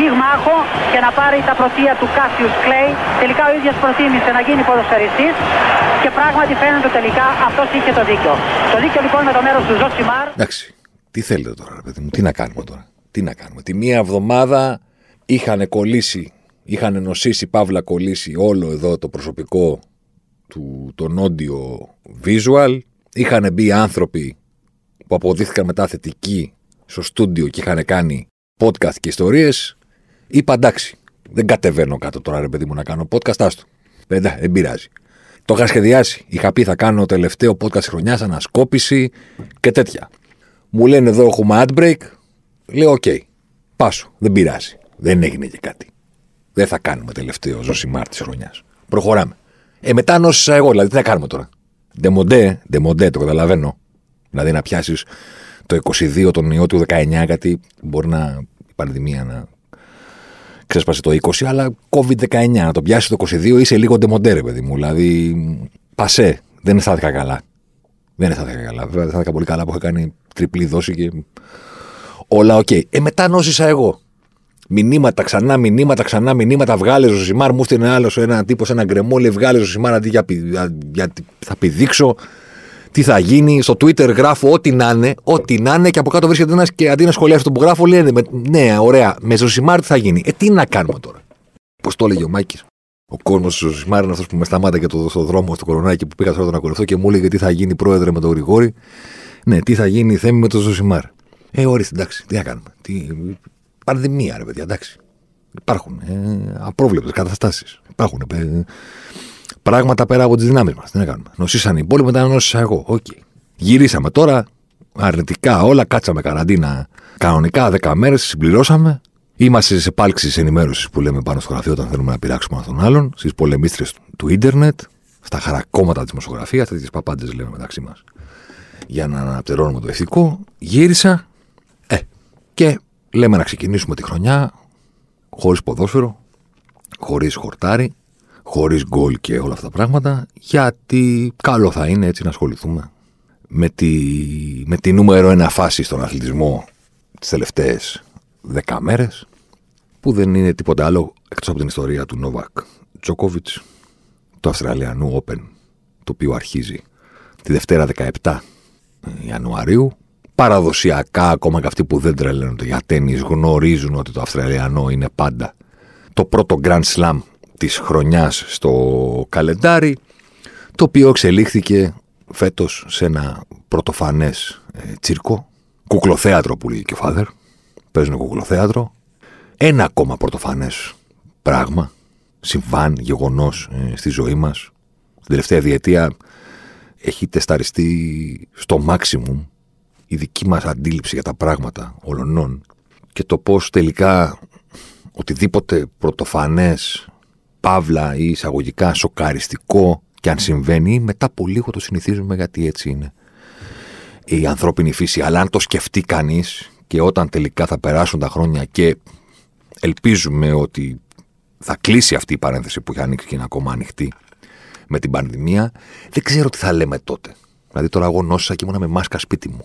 πυγμάχο και να πάρει τα πρωτεία του Κάσιους Κλέη. Τελικά ο ίδιος προτίμησε να γίνει ποδοσφαιριστής και πράγματι φαίνεται τελικά αυτός είχε το δίκιο. Το δίκιο λοιπόν με το μέρος του Ζωσιμάρ. Εντάξει, τι θέλετε τώρα, ρε παιδί μου, τι να κάνουμε τώρα. Τι να κάνουμε. Τη μία εβδομάδα είχαν κολλήσει, είχαν νοσήσει, παύλα κολλήσει όλο εδώ το προσωπικό του, τον audio visual. Είχαν μπει άνθρωποι που αποδείχθηκαν μετά θετικοί στο στούντιο και είχαν κάνει podcast και ιστορίες Είπα εντάξει, δεν κατεβαίνω κάτω τώρα, ρε παιδί μου, να κάνω podcast. Άστο. Δεν, δεν πειράζει. Το είχα σχεδιάσει. Είχα πει θα κάνω τελευταίο podcast χρονιάς, ανασκόπηση και τέτοια. Μου λένε εδώ έχουμε ad break. Λέω: OK, okay, πάσω. Δεν πειράζει. Δεν έγινε και κάτι. Δεν θα κάνουμε τελευταίο ζωσιμάρ της χρονιάς. Προχωράμε. Ε, μετά νόσησα εγώ, δηλαδή τι θα κάνουμε τώρα. Ντεμοντέ, ντεμοντέ, το καταλαβαίνω. Δηλαδή να πιάσεις το 22 τον ιό του 19, γιατί μπορεί να η πανδημία να ξέσπασε το 20, αλλά COVID-19. Να το πιάσει το 22 είσαι λίγο ντεμοντέ ρε, παιδί μου. Δηλαδή, πασέ. Δεν αισθάνθηκα καλά. Δεν αισθάνθηκα καλά. Βέβαια, δεν αισθάνθηκα πολύ καλά που είχα κάνει τριπλή δόση και. Όλα OK. Okay. Ε, μετά νόσησα εγώ. Μηνύματα, ξανά μηνύματα, ξανά μηνύματα. Βγάλε ζωσιμάρ. Μου στείλει άλλο ένα τύπο, ένα γκρεμόλι. Βγάλε ζωσιμάρ αντί για, για, για, θα πηδήξω τι θα γίνει. Στο Twitter γράφω ό,τι να είναι, ό,τι να είναι και από κάτω βρίσκεται ένας και αντί να σχολιάσει αυτό που γράφω, λένε Ναι, ωραία, με Ζωσιμάρ τι θα γίνει. Ε, τι να κάνουμε τώρα; Πώς το έλεγε ο Μάκης; Ο κόσμος του Ζωσιμάρ είναι αυτός που με σταμάτησε το, στο δρόμο στο Κολωνάκι που πήγα τώρα να ακολουθώ και μου έλεγε τι θα γίνει πρόεδρε με τον Γρηγόρη. Ναι, τι θα γίνει Θέμη με τον Ζωσιμάρ. Ε, ορίστε, εντάξει, τι να κάνουμε; Τι... Πανδημία, ρε παιδιά, εντάξει. Υπάρχουν ε, απρόβλεπτες καταστάσεις. Υπάρχουν ε, πράγματα πέρα από τις δυνάμεις μας. Τι να κάνουμε. Νοσήσαν οι υπόλοιποι, μετά νόσησα εγώ. OK. Okay. Γυρίσαμε τώρα αρνητικά όλα, κάτσαμε καραντίνα κανονικά 10 μέρες, συμπληρώσαμε. Είμαστε σε επάλξεις ενημέρωσης που λέμε πάνω στο γραφείο όταν θέλουμε να πειράξουμε ένα τον άλλον, στις πολεμίστρες του ίντερνετ, στα χαρακώματα της δημοσιογραφίας, τέτοιες παπάντζες λέμε μεταξύ μας. Για να αναπτερώνουμε το ηθικό. Γύρισα. Ε, και λέμε να ξεκινήσουμε τη χρονιά χωρίς ποδόσφαιρο, χωρίς χορτάρι, χωρίς γκολ και όλα αυτά τα πράγματα, γιατί καλό θα είναι έτσι να ασχοληθούμε με τη, με τη νούμερο ένα φάση στον αθλητισμό τις τελευταίες δέκα μέρες, που δεν είναι τίποτα άλλο εκτός από την ιστορία του Νόβακ Τζοκόβιτς, του Αυστραλιανού Open, το οποίο αρχίζει τη Δευτέρα 17 Ιανουαρίου. Παραδοσιακά, ακόμα και αυτοί που δεν τρελαίνονται για τέννις, γνωρίζουν ότι το Αυστραλιανό είναι πάντα το πρώτο Grand Slam της χρονιάς στο καλεντάρι, το οποίο εξελίχθηκε φέτος σε ένα πρωτοφανές ε, τσίρκο, κουκλοθέατρο που λέει και ο Φάδερ, παίζουν κουκλοθέατρο, ένα ακόμα πρωτοφανές πράγμα, συμβάν, γεγονός ε, στη ζωή μας. Στην τελευταία διετία έχει τεσταριστεί στο maximum η δική μας αντίληψη για τα πράγματα ολονών και το πώς τελικά οτιδήποτε πρωτοφανές παύλα ή εισαγωγικά σοκαριστικό και αν συμβαίνει, μετά από λίγο το συνηθίζουμε γιατί έτσι είναι η ανθρώπινη φύση. Αλλά αν το σκεφτεί κανείς και όταν τελικά θα περάσουν τα χρόνια και ελπίζουμε ότι θα κλείσει αυτή η παρένθεση που έχει ανοίξει και είναι ακόμα ανοιχτή με την πανδημία, δεν ξέρω τι θα λέμε τότε. Δηλαδή τώρα εγώ νόσησα και ήμουνα με μάσκα σπίτι μου.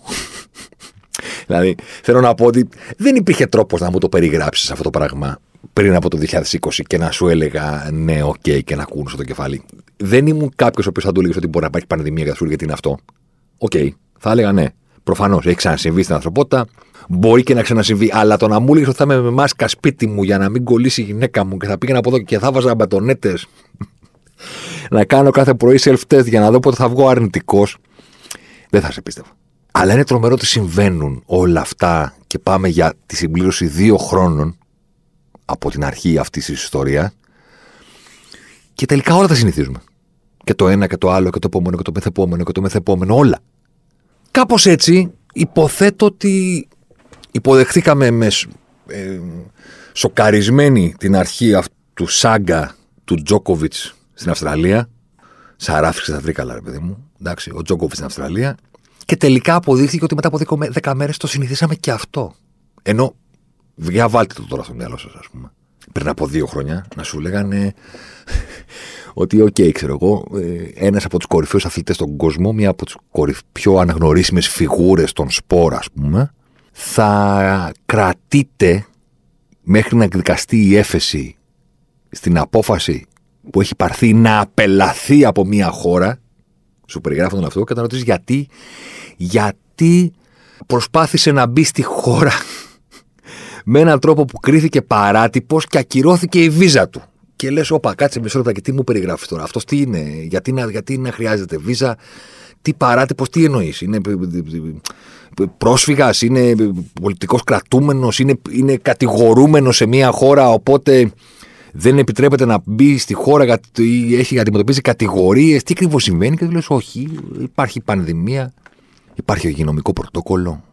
δηλαδή θέλω να πω ότι δεν υπήρχε τρόπος να μου το περιγράψεις αυτό το πράγμα πριν από το 2020 και να σου έλεγα ναι, OK, okay, και να κουνώ το κεφάλι. Δεν ήμουν κάποιος ο οποίος θα του έλεγε ότι μπορεί να υπάρχει πανδημία και θα σου γιατί είναι αυτό. OK, okay, θα έλεγα ναι. Προφανώς έχει ξανασυμβεί στην ανθρωπότητα. Μπορεί και να ξανασυμβεί. Αλλά το να μου έλεγες ότι θα είμαι με μάσκα σπίτι μου για να μην κολλήσει η γυναίκα μου και θα πήγαινα από εδώ και θα βάζα μπατονέτες να κάνω κάθε πρωί self-test για να δω πότε θα βγω αρνητικός. Δεν θα σε πίστευα. Αλλά είναι τρομερό ότι συμβαίνουν όλα αυτά και πάμε για τη συμπλήρωση δύο χρόνων από την αρχή αυτής της ιστορία. Και τελικά όλα τα συνηθίζουμε. Και το ένα και το άλλο και το επόμενο και το μεθεπόμενο και το μεθεπόμενο, όλα. Κάπως έτσι υποθέτω ότι υποδεχθήκαμε με ε, σοκαρισμένη την αρχή αυτού του σάγκα του Τζόκοβιτς στην Αυστραλία. Σαράφιξε στα τρίκαλα, ρε παιδί μου. Εντάξει, ο Τζόκοβιτς στην Αυστραλία. Και τελικά αποδείχθηκε ότι μετά από 10 μέρες το συνηθίσαμε και αυτό. Ενώ, για βάλτε το τώρα στο μυαλό σας, ας πούμε. Πριν από δύο χρόνια να σου λέγανε ότι, OK, okay, ξέρω εγώ, ε, ένας από τους κορυφαίους αθλητές στον κόσμο, μία από τις πιο αναγνωρίσιμες φιγούρες των σπορ, ας πούμε, θα κρατείται μέχρι να εκδικαστεί η έφεση στην απόφαση που έχει πάρθει να απελαθεί από μια χώρα. Σου περιγράφω τον αυτό και ρωτήσεις γιατί, γιατί προσπάθησε να μπει στη χώρα με έναν τρόπο που κρίθηκε παράτυπος και ακυρώθηκε η βίζα του. Και λες, όπα, κάτσε μισό λεπτό και τι μου περιγράφεις τώρα. Αυτό τι είναι, γιατί να, γιατί να χρειάζεται βίζα, τι παράτυπος, τι εννοείς. Είναι πρόσφυγας, είναι πολιτικός κρατούμενος, είναι, είναι κατηγορούμενος σε μια χώρα, οπότε δεν επιτρέπεται να μπει στη χώρα γιατί έχει αντιμετωπίσει κατηγορίες. Τι ακριβώς συμβαίνει, και του λες: Όχι, υπάρχει πανδημία, υπάρχει υγειονομικό πρωτόκολλο,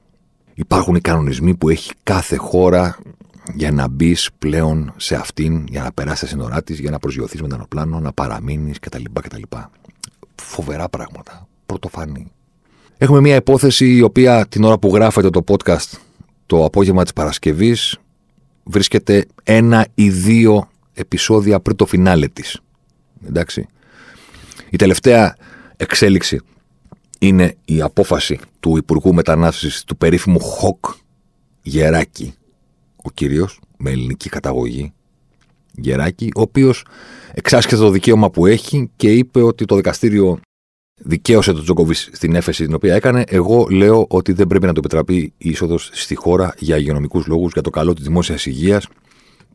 υπάρχουν οι κανονισμοί που έχει κάθε χώρα για να μπεις πλέον σε αυτήν, για να περάσεις τα σύνορά της, για να προσγειωθείς με τον αεροπλάνο, να παραμείνεις κτλ. κτλ. Φοβερά πράγματα. Πρωτοφανή. Έχουμε μια υπόθεση η οποία την ώρα που γράφεται το podcast το απόγευμα της Παρασκευής βρίσκεται ένα ή δύο επεισόδια πριν το φινάλε της. Εντάξει. Η τελευταία εξέλιξη είναι η απόφαση του Υπουργού Μετανάστευσης του περίφημου Χοκ Γεράκη, ο κύριος, με ελληνική καταγωγή, Γεράκη, ο οποίος εξάσκεται το δικαίωμα που έχει και είπε ότι το δικαστήριο δικαίωσε τον Τζόκοβιτ στην έφεση την οποία έκανε. Εγώ λέω ότι δεν πρέπει να το επιτραπεί η είσοδος στη χώρα για υγειονομικούς λόγους, για το καλό της δημόσιας υγείας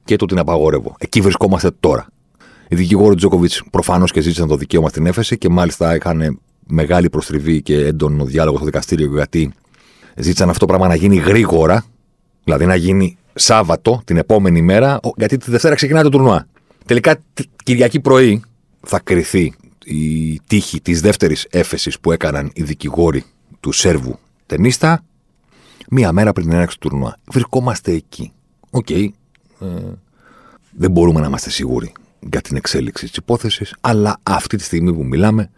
και το την απαγορεύω. Εκεί βρισκόμαστε τώρα. Οι δικηγόροι Τζόκοβιτ προφανώς και ζήτησαν το δικαίωμα στην έφεση και μάλιστα είχαν μεγάλη προστριβή και έντονο διάλογο στο δικαστήριο γιατί ζήτησαν αυτό το πράγμα να γίνει γρήγορα, δηλαδή να γίνει Σάββατο την επόμενη μέρα, γιατί τη Δευτέρα ξεκινάει το τουρνουά. Τελικά Κυριακή πρωί θα κριθεί η τύχη της δεύτερης έφεσης που έκαναν οι δικηγόροι του Σέρβου τενίστα μία μέρα πριν την έναρξη του τουρνουά. Βρισκόμαστε εκεί. OK. Okay. Ε, δεν μπορούμε να είμαστε σίγουροι για την εξέλιξη της υπόθεσης, αλλά αυτή τη στιγμή που μιλάμε,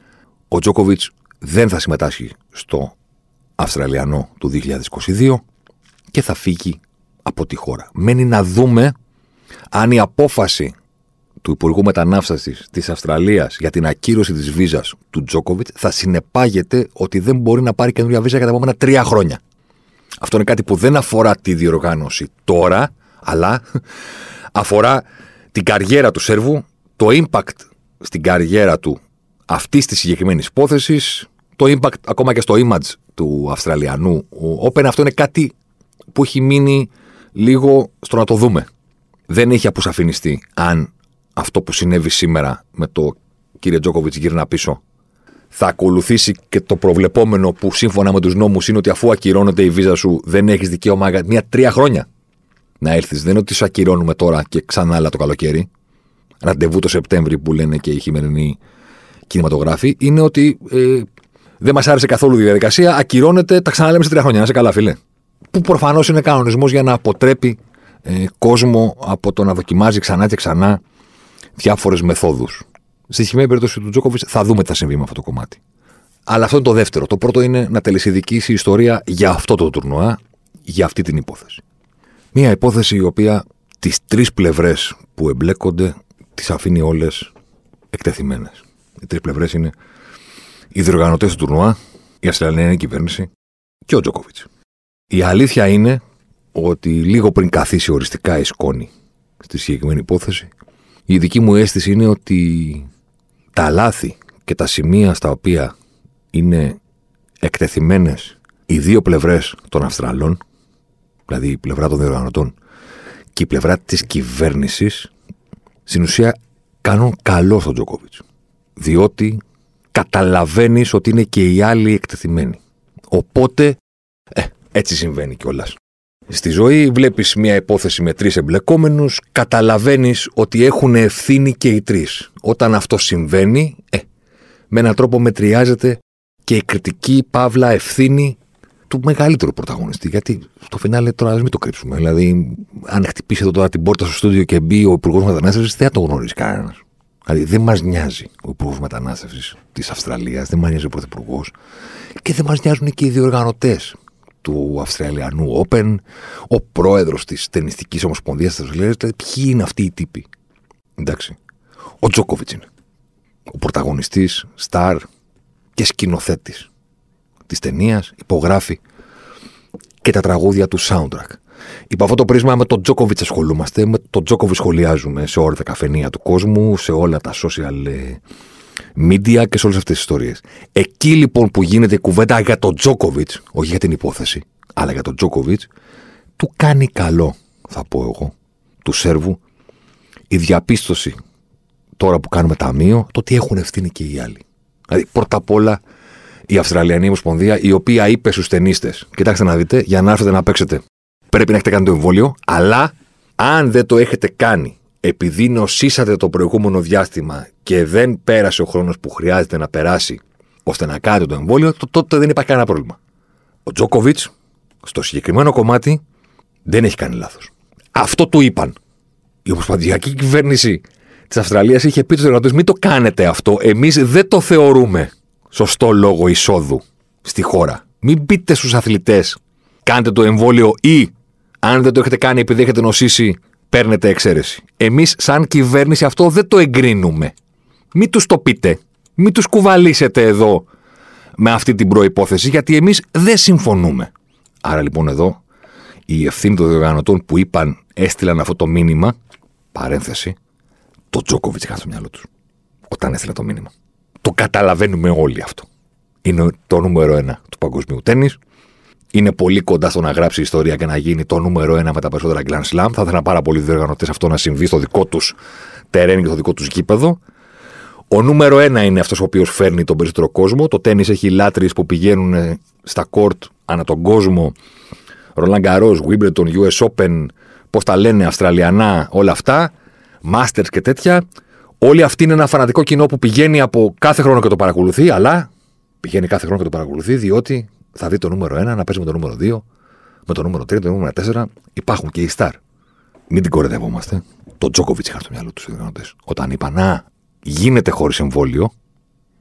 ο Τζόκοβιτς δεν θα συμμετάσχει στο Αυστραλιανό του 2022 και θα φύγει από τη χώρα. Μένει να δούμε αν η απόφαση του Υπουργού Μετανάστευσης της Αυστραλίας για την ακύρωση της βίζας του Τζόκοβιτς θα συνεπάγεται ότι δεν μπορεί να πάρει καινούργια βίζα για τα επόμενα τρία χρόνια. Αυτό είναι κάτι που δεν αφορά τη διοργάνωση τώρα, αλλά αφορά την καριέρα του Σέρβου, το impact στην καριέρα του αυτή της συγκεκριμένης υπόθεσης, το impact ακόμα και στο image του Αυστραλιανού Open. Αυτό είναι κάτι που έχει μείνει λίγο στο να το δούμε. Δεν έχει αποσαφινιστεί αν αυτό που συνέβη σήμερα με το κύριε Τζόκοβιτς γύρνα πίσω θα ακολουθήσει και το προβλεπόμενο που σύμφωνα με τους νόμους είναι ότι αφού ακυρώνεται η βίζα σου δεν έχεις δικαίωμα για μία τρία χρόνια να έρθει. Δεν είναι ότι σου ακυρώνουμε τώρα και ξανά άλλα το καλοκαίρι. Ραντεβού το Σεπτέμβρη που λένε και οι χειμερινοί κινηματογράφοι. Είναι ότι ε, δεν μας άρεσε καθόλου η διαδικασία. Ακυρώνεται, τα ξαναλέμε σε τρία χρόνια. Να σε καλά, φίλε. Που προφανώς είναι κανονισμός για να αποτρέπει ε, κόσμο από το να δοκιμάζει ξανά και ξανά διάφορες μεθόδους. Στη συγκεκριμένη περίπτωση του Τζόκοβιτς θα δούμε τι θα συμβεί με αυτό το κομμάτι. Αλλά αυτό είναι το δεύτερο. Το πρώτο είναι να τελεσυδικήσει η ιστορία για αυτό το τουρνουά, για αυτή την υπόθεση. Μία υπόθεση η οποία τις τρεις πλευρές που εμπλέκονται τις αφήνει όλες εκτεθειμένες. Οι τρεις πλευρές είναι οι διοργανωτές του τουρνουά, η Αυστραλιανή κυβέρνηση και ο Τζόκοβιτ. Η αλήθεια είναι ότι λίγο πριν καθίσει οριστικά η σκόνη στη συγκεκριμένη υπόθεση, η δική μου αίσθηση είναι ότι τα λάθη και τα σημεία στα οποία είναι εκτεθειμένες οι δύο πλευρές των Αυστραλών, δηλαδή η πλευρά των διοργανωτών και η πλευρά της κυβέρνησης, στην ουσία κάνουν καλό στον Τζοκόβιτς. Διότι καταλαβαίνεις ότι είναι και οι άλλοι εκτεθειμένοι. Οπότε, ε, έτσι συμβαίνει κιόλας στη ζωή, βλέπεις μια υπόθεση με τρεις εμπλεκόμενους, καταλαβαίνεις ότι έχουν ευθύνη και οι τρεις. Όταν αυτό συμβαίνει, ε, με έναν τρόπο μετριάζεται και η κριτική παύλα ευθύνη του μεγαλύτερου πρωταγωνιστή. Γιατί στο φινάλε τώρα μην το κρύψουμε. Δηλαδή, αν χτυπήσει εδώ τώρα την πόρτα στο στούντιο και μπει ο Υπουργός Μετανάστευσης, δεν θα το γνωρίζει κανένας. Δηλαδή δεν μας νοιάζει ο υπουργός μετανάστευσης της Αυστραλίας, δεν μας νοιάζει ο πρωθυπουργός και δεν μας νοιάζουν και οι διοργανωτές του Αυστραλιανού Open, ο πρόεδρος της Τενιστική Ομοσπονδίας της Αυστραλίας. Δηλαδή, ποιοι είναι αυτοί οι τύποι. Εντάξει. Ο Τζόκοβιτς είναι. Ο πρωταγωνιστής, στάρ και σκηνοθέτης της ταινίας, υπογράφει και τα τραγούδια του soundtrack. Υπό αυτό το πρίσμα με τον Τζόκοβιτς ασχολούμαστε, με τον Τζόκοβιτς σχολιάζουμε σε όλα τα καφενεία του κόσμου, σε όλα τα social ε, media και σε όλες αυτές τις ιστορίες. Εκεί λοιπόν που γίνεται η κουβέντα για τον Τζόκοβιτς, όχι για την υπόθεση, αλλά για τον Τζόκοβιτς, του κάνει καλό, θα πω εγώ, του Σέρβου, η διαπίστωση τώρα που κάνουμε ταμείο, το ότι έχουν ευθύνη και οι άλλοι. Δηλαδή, πρώτα απ' όλα, η Αυστραλιανή Ομοσπονδία, η οποία είπε στους ταινίστες: Κοιτάξτε να δείτε, για να έρθετε να παίξετε, πρέπει να έχετε κάνει το εμβόλιο, αλλά αν δεν το έχετε κάνει επειδή νοσήσατε το προηγούμενο διάστημα και δεν πέρασε ο χρόνος που χρειάζεται να περάσει ώστε να κάνετε το εμβόλιο, τότε δεν υπάρχει κανένα πρόβλημα. Ο Τζόκοβιτς, στο συγκεκριμένο κομμάτι, δεν έχει κάνει λάθος. Αυτό του είπαν. Η ομοσπονδιακή κυβέρνηση της Αυστραλίας είχε πει στους εργατές: Μην το κάνετε αυτό. Εμείς δεν το θεωρούμε σωστό λόγο εισόδου στη χώρα. Μην πείτε στους αθλητές: Κάντε το εμβόλιο ή αν δεν το έχετε κάνει επειδή έχετε νοσήσει, παίρνετε εξαίρεση. Εμείς, σαν κυβέρνηση, αυτό δεν το εγκρίνουμε. Μην τους το πείτε. Μην τους κουβαλήσετε εδώ με αυτή την προπόθεση, γιατί εμείς δεν συμφωνούμε. Άρα λοιπόν εδώ οι ευθύνη των διοργανωτών που είπαν, έστειλαν αυτό το μήνυμα, παρένθεση, το Τζόκοβιτς είχαν στο μυαλό τους. Όταν έστειλε το μήνυμα. Το καταλαβαίνουμε όλοι αυτό. Είναι το νούμερο ένα του παγκοσμίου τέννη είναι πολύ κοντά στο να γράψει ιστορία και να γίνει το νούμερο ένα με τα περισσότερα Grand Slam. Θα ήθελα πάρα πολλοί διοργανωτές αυτό να συμβεί στο δικό τους τερένι και στο δικό τους γήπεδο. Ο νούμερο ένα είναι αυτός ο οποίος φέρνει τον περισσότερο κόσμο. Το τέννη έχει λάτρε που πηγαίνουν στα κόρτ ανά τον κόσμο. Ρολάν Καρό, Wimbledon, US Open, πώς τα λένε, Αυστραλιανά, όλα αυτά. Masters και τέτοια. Όλοι αυτοί είναι ένα φανατικό κοινό που πηγαίνει από κάθε χρόνο και το παρακολουθεί, αλλά πηγαίνει κάθε χρόνο και το παρακολουθεί διότι θα δει το νούμερο 1 να παίζει με το νούμερο 2, με το νούμερο 3, το νούμερο 4. Υπάρχουν και οι στάρ. Μην την κορεδευόμαστε. Το Τζόκοβιτ είχαν στο μυαλό του οι Όταν είπαν, Α, γίνεται χωρίς εμβόλιο,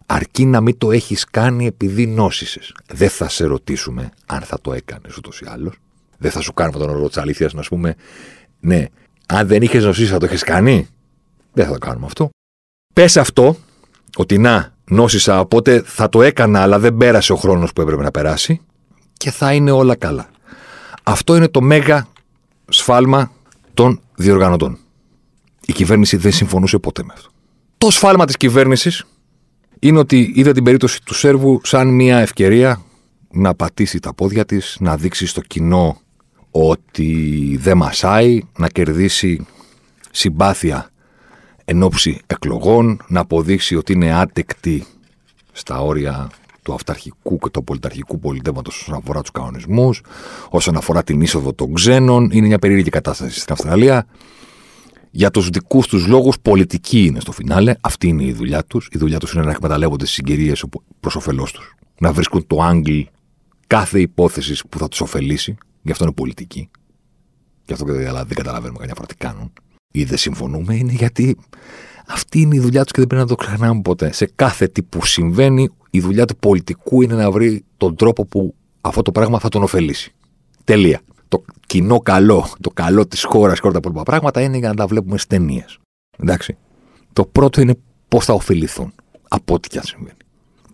αρκεί να μην το έχεις κάνει επειδή νόσησες. Δεν θα σε ρωτήσουμε αν θα το έκανες ούτως ή άλλως. Δεν θα σου κάνουμε τον όρο της αλήθειας να πούμε, Ναι, αν δεν είχες νοσήσει θα το έχεις κάνει. Δεν θα το κάνουμε αυτό. Πες αυτό, ότι να, νόσησα, οπότε θα το έκανα, αλλά δεν πέρασε ο χρόνος που έπρεπε να περάσει και θα είναι όλα καλά. Αυτό είναι το μέγα σφάλμα των διοργανωτών. Η κυβέρνηση δεν συμφωνούσε ποτέ με αυτό. Το σφάλμα της κυβέρνησης είναι ότι είδε την περίπτωση του Σέρβου σαν μια ευκαιρία να πατήσει τα πόδια της, να δείξει στο κοινό ότι δεν μασάει, να κερδίσει συμπάθεια εν ώψη εκλογών, να αποδείξει ότι είναι άτεκτη στα όρια του αυταρχικού και του πολιταρχικού πολιτεύματος όσον αφορά τους κανονισμούς, όσον αφορά την είσοδο των ξένων. Είναι μια περίεργη κατάσταση στην Αυστραλία. Για τους δικούς τους λόγους, πολιτική είναι στο φινάλε. Αυτή είναι η δουλειά τους. Η δουλειά τους είναι να εκμεταλλεύονται τι συγκυρίε προς όφελός τους. Να βρίσκουν το άγγλ κάθε υπόθεσης που θα τους ωφελήσει. Γι' αυτό είναι πολιτική. Γι' αυτό και δεν καταλαβαίνουμε καμιά φορά τι κάνουν ή δεν συμφωνούμε είναι γιατί αυτή είναι η δουλειά τους και δεν πρέπει να το ξεχνάμε ποτέ. Σε κάθε τι που συμβαίνει, η δουλειά του πολιτικού είναι να βρει τον τρόπο που αυτό το πράγμα θα τον ωφελήσει. Τελεία. Το κοινό καλό, το καλό της χώρας και όλα τα υπόλοιπα πράγματα είναι για να τα βλέπουμε στις ταινίες. Εντάξει. Το πρώτο είναι πώς θα ωφεληθούν από ό,τι και αν συμβαίνει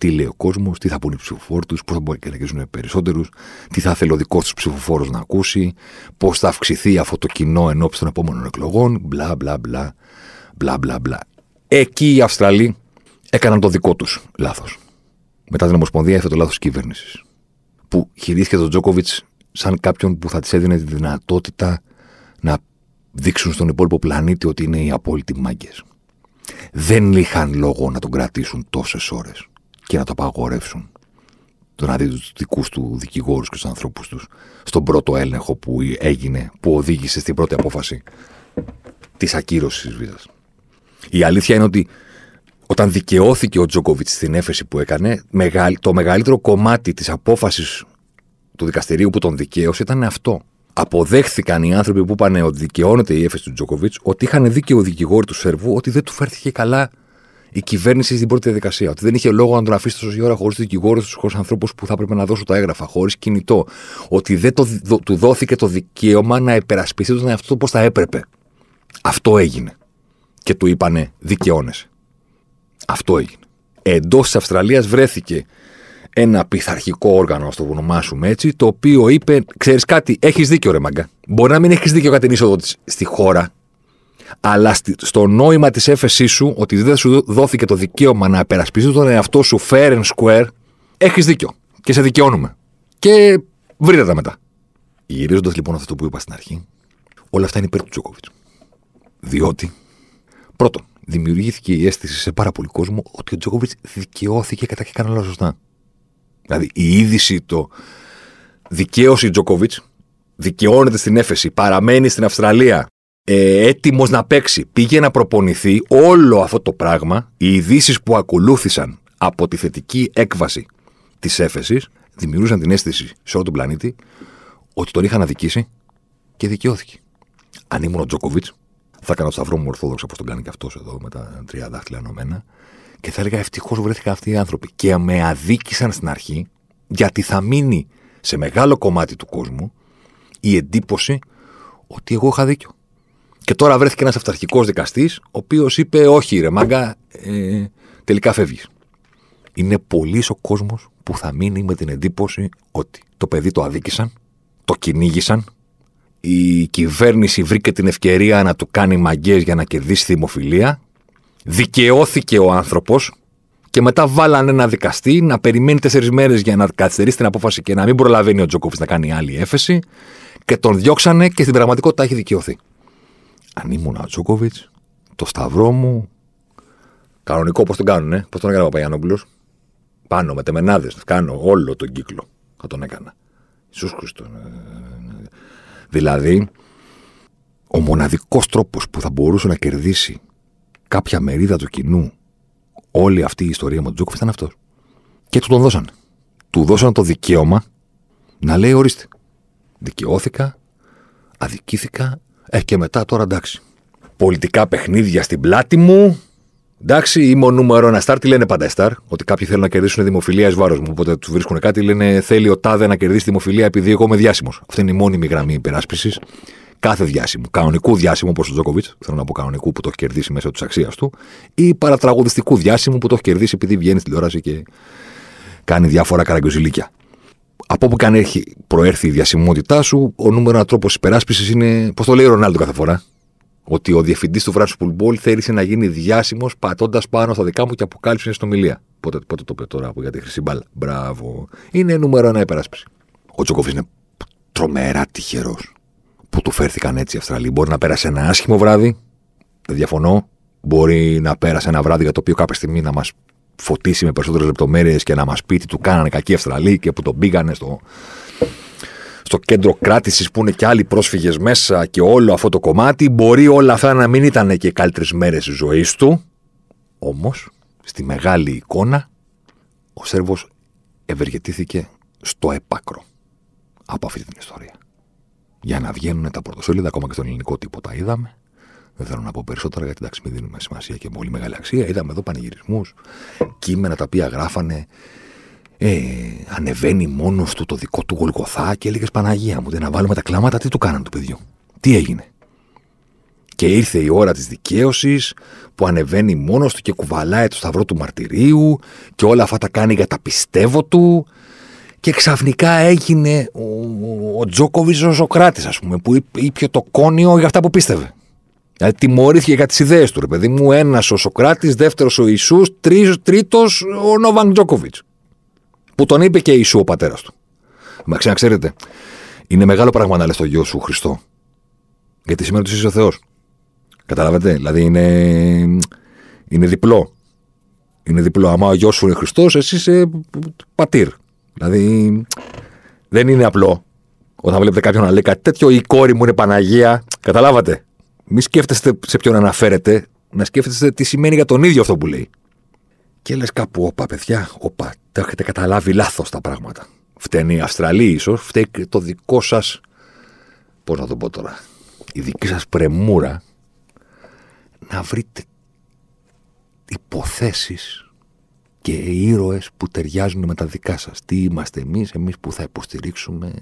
τι λέει ο κόσμος, τι θα πούνε οι ψηφοφόροι του, πώς θα μπορεί να κερδίσουν περισσότερους, τι θα θέλει ο δικός τους ψηφοφόρος να ακούσει, πώς θα αυξηθεί αυτό το κοινό ενώπιση των επόμενων εκλογών, μπλα μπλα μπλα. μπλα μπλα μπλα. Εκεί οι Αυστραλοί έκαναν το δικό τους λάθος. Μετά την Ομοσπονδία έφερε το λάθος κυβέρνησης. Που χειρίστηκε τον Τζόκοβιτς σαν κάποιον που θα της έδινε τη δυνατότητα να δείξουν στον υπόλοιπο πλανήτη ότι είναι οι απόλυτοι μάγκες. Δεν είχαν λόγο να τον κρατήσουν τόσες ώρες και να το απαγορεύσουν. Το να δει τους δικούς του δικηγόρους και τους ανθρώπους τους στον πρώτο έλεγχο που έγινε, που οδήγησε στην πρώτη απόφαση της ακύρωσης της βίζα. Η αλήθεια είναι ότι όταν δικαιώθηκε ο Τζόκοβιτς στην έφεση που έκανε, το μεγαλύτερο κομμάτι της απόφασης του δικαστηρίου που τον δικαίωσε ήταν αυτό. αποδέχθηκαν οι άνθρωποι που είπαν ότι δικαιώνεται η έφεση του Τζόκοβιτς ότι είχαν δίκαιο δικηγόροι του Σερβού ότι δεν του φέρθηκε καλά η κυβέρνηση στην πρώτη διαδικασία. Ότι δεν είχε λόγο να τον αφήσει τόση ώρα χωρίς δικηγόρους, χωρίς ανθρώπους που θα έπρεπε να δώσουν τα έγγραφα, χωρίς κινητό. Ότι δεν το, δο, του δόθηκε το δικαίωμα να υπερασπιστεί τον εαυτό του πώ θα έπρεπε. Αυτό έγινε. Και του είπανε δικαιώνεσαι. Αυτό έγινε. Εντός της Αυστραλίας βρέθηκε ένα πειθαρχικό όργανο, ας το ονομάσουμε έτσι, το οποίο είπε: Ξέρεις κάτι, έχεις δίκιο, ρε μαγκα. Μπορεί να μην έχεις δίκιο κατά την είσοδο της στη χώρα, αλλά στο νόημα της έφεσής σου, ότι δεν σου δόθηκε το δικαίωμα να περασπιστεί τον εαυτό σου fair and square, έχεις δίκιο. Και σε δικαιώνουμε. Και βρείτε τα μετά. Γυρίζοντας λοιπόν αυτό που είπα στην αρχή, όλα αυτά είναι υπέρ του Τζόκοβιτς. Διότι, πρώτον, δημιουργήθηκε η αίσθηση σε πάρα πολύ κόσμο ότι ο Τζόκοβιτς δικαιώθηκε κατά και κανένα σωστά. Δηλαδή η είδηση το δικαίωση Τζοκοβίτ δικαιώνεται στην έφεση, παραμένει στην Αυστραλία, ε, έτοιμος να παίξει, πήγε να προπονηθεί όλο αυτό το πράγμα, οι ειδήσεις που ακολούθησαν από τη θετική έκβαση της έφεσης, δημιουργούσαν την αίσθηση σε όλο τον πλανήτη ότι τον είχαν αδικήσει και δικαιώθηκε. Αν ήμουν ο Τζοκοβίτ, θα έκανα το σταυρό μου ορθόδοξα όπω τον κάνει και αυτός εδώ με τα τρία δάχτυλα ενωμένα και θα έλεγα ευτυχώς βρέθηκαν αυτοί οι άνθρωποι. Και με αδίκησαν στην αρχή, γιατί θα μείνει σε μεγάλο κομμάτι του κόσμου η εντύπωση ότι εγώ είχα δίκιο. Και τώρα βρέθηκε ένας αυταρχικός δικαστής, ο οποίος είπε: Όχι, ρε μάγκα, ε, τελικά φεύγεις. Είναι πολύς ο κόσμος που θα μείνει με την εντύπωση ότι το παιδί το αδίκησαν, το κυνήγησαν, η κυβέρνηση βρήκε την ευκαιρία να του κάνει μαγκές για να κερδίσει δημοφιλία δικαιώθηκε ο άνθρωπος και μετά βάλανε ένα δικαστή να περιμένει τέσσερις μέρες για να καθυστερήσει την απόφαση και να μην προλαβαίνει ο Τζόκοβιτ να κάνει άλλη έφεση και τον διώξανε και στην πραγματικότητα έχει δικαιωθεί. Αν ήμουν ο Τζόκοβιτ, το σταυρό μου. Κανονικό πώς τον κάνουν, ε; Πώς τον έκανε ο Παπαγιανόπουλος. Πάνω με τεμενάδες. Κάνω όλο τον κύκλο. Θα τον έκανα. Ιησούς Χριστό. Ε, δηλαδή, ο μοναδικός τρόπος που θα μπορούσε να κερδίσει κάποια μερίδα του κοινού όλη αυτή η ιστορία με τον Τζόκοφ ήταν αυτός. Και του τον δώσαν. Του δώσαν το δικαίωμα να λέει ορίστε. Δικαιώθηκα, αδικήθηκα, ε, και μετά τώρα εντάξει. Πολιτικά παιχνίδια στην πλάτη μου. Εντάξει, είμαι ο νούμερο ένα στάρ. Τι λένε πάντα στάρ, ότι κάποιοι θέλουν να κερδίσουν δημοφιλία εις βάρος μου. Οπότε τους βρίσκουν κάτι, λένε θέλει ο Τάδε να κερδίσει δημοφιλία επειδή εγώ είμαι διάσημος. Αυτή είναι η μόνιμη γραμμή υπεράσπισης κάθε διάσημου. Κανονικού διάσημου όπως ο Τζόκοβιτς, θέλω να πω κανονικού που το έχει κερδίσει μέσω της αξίας του, ή παρατραγουδιστικού διάσημου που το έχει κερδίσει επειδή βγαίνει στην τηλεόραση και κάνει διάφορα καραγκιοζηλίκια. Από όπου καν έχει προέρθει η διασημότητά σου, ο νούμερο ένα τρόπος υπεράσπισης είναι, πώς το λέει ο Ρονάλντο κάθε φορά, ότι ο διευθυντής του Φράνσου Πουλμπόλ θέλησε να γίνει διάσημος πατώντας πάνω στα δικά μου και αποκάλυψε στην ομιλία. Πότε, πότε το είπε τώρα για τη χρυσή μπάλα. Μπράβο. Είναι νούμερο ένα υπεράσπιση. Ο Τζόκοβιτ είναι τρομερά τυχερός που του φέρθηκαν έτσι οι Αυστραλοί. Μπορεί να πέρασε ένα άσχημο βράδυ, δεν διαφωνώ. Μπορεί να πέρασε ένα βράδυ για το οποίο κάποια στιγμή να μας φωτίσει με περισσότερες λεπτομέρειες και να μας πει τι του κάνανε κακοί Αυστραλοί και που τον πήγανε στο, στο κέντρο κράτησης που είναι και άλλοι πρόσφυγες μέσα και όλο αυτό το κομμάτι. Μπορεί όλα αυτά να μην ήταν και οι καλύτερες μέρες της ζωής του. Όμως, στη μεγάλη εικόνα, ο Σέρβος ευεργετήθηκε στο έπακρο από αυτή την ιστορία για να βγαίνουν τα πρωτοσέλιδα, ακόμα και στον ελληνικό τύπο τα είδαμε. Δεν θέλω να πω περισσότερα γιατί εντάξει, μην δίνουμε σημασία και πολύ μεγάλη αξία. Είδαμε εδώ πανηγυρισμούς, κείμενα τα οποία γράφανε. Ε, ανεβαίνει μόνος του το δικό του γολγοθά και έλεγες Παναγία μου, δεν να βάλουμε τα κλάματα, τι του κάνανε του παιδιού; Τι έγινε; Και ήρθε η ώρα της δικαίωσης που ανεβαίνει μόνος του και κουβαλάει το σταυρό του μαρτυρίου και όλα αυτά τα κάνει για τα πιστεύω του και ξαφνικά έγινε ο, ο Τζόκοβιτς ο Σοκράτης, ας πούμε, που ήπια το κόνιο για αυτά που πίστευε. Δηλαδή τιμωρήθηκε για τις ιδέες του, ρε παιδί μου. Ένας ο Σοκράτης, δεύτερος ο Ισού, τρίτος ο Νόβαν Τζόκοβιτς. Που τον είπε και Ισού ο πατέρας του. Μα ξέρετε, είναι μεγάλο πράγμα να λες το γιο σου Χριστό. Γιατί σήμερα τους είσαι ο Θεός. Καταλαβαίνετε, δηλαδή είναι, είναι διπλό. Είναι διπλό. Άμα ο γιος σου είναι Χριστός, εσύ είσαι πατήρ. Δηλαδή, δεν είναι απλό όταν βλέπετε κάποιον να λέει κάτι τέτοιο, η κόρη μου είναι Παναγία. Καταλάβατε. Μη σκέφτεστε σε ποιον αναφέρετε, να σκέφτεστε τι σημαίνει για τον ίδιο αυτό που λέει. Και λες κάπου, όπα, παιδιά, όπα, τα έχετε καταλάβει λάθος τα πράγματα. Φταίνει η Αυστραλία, ίσως, φταίει το δικό σας Πώς να το πω τώρα. Η δική σας πρεμούρα να βρείτε υποθέσεις και ήρωες που ταιριάζουν με τα δικά σας. Τι είμαστε εμείς, εμείς που θα υποστηρίξουμε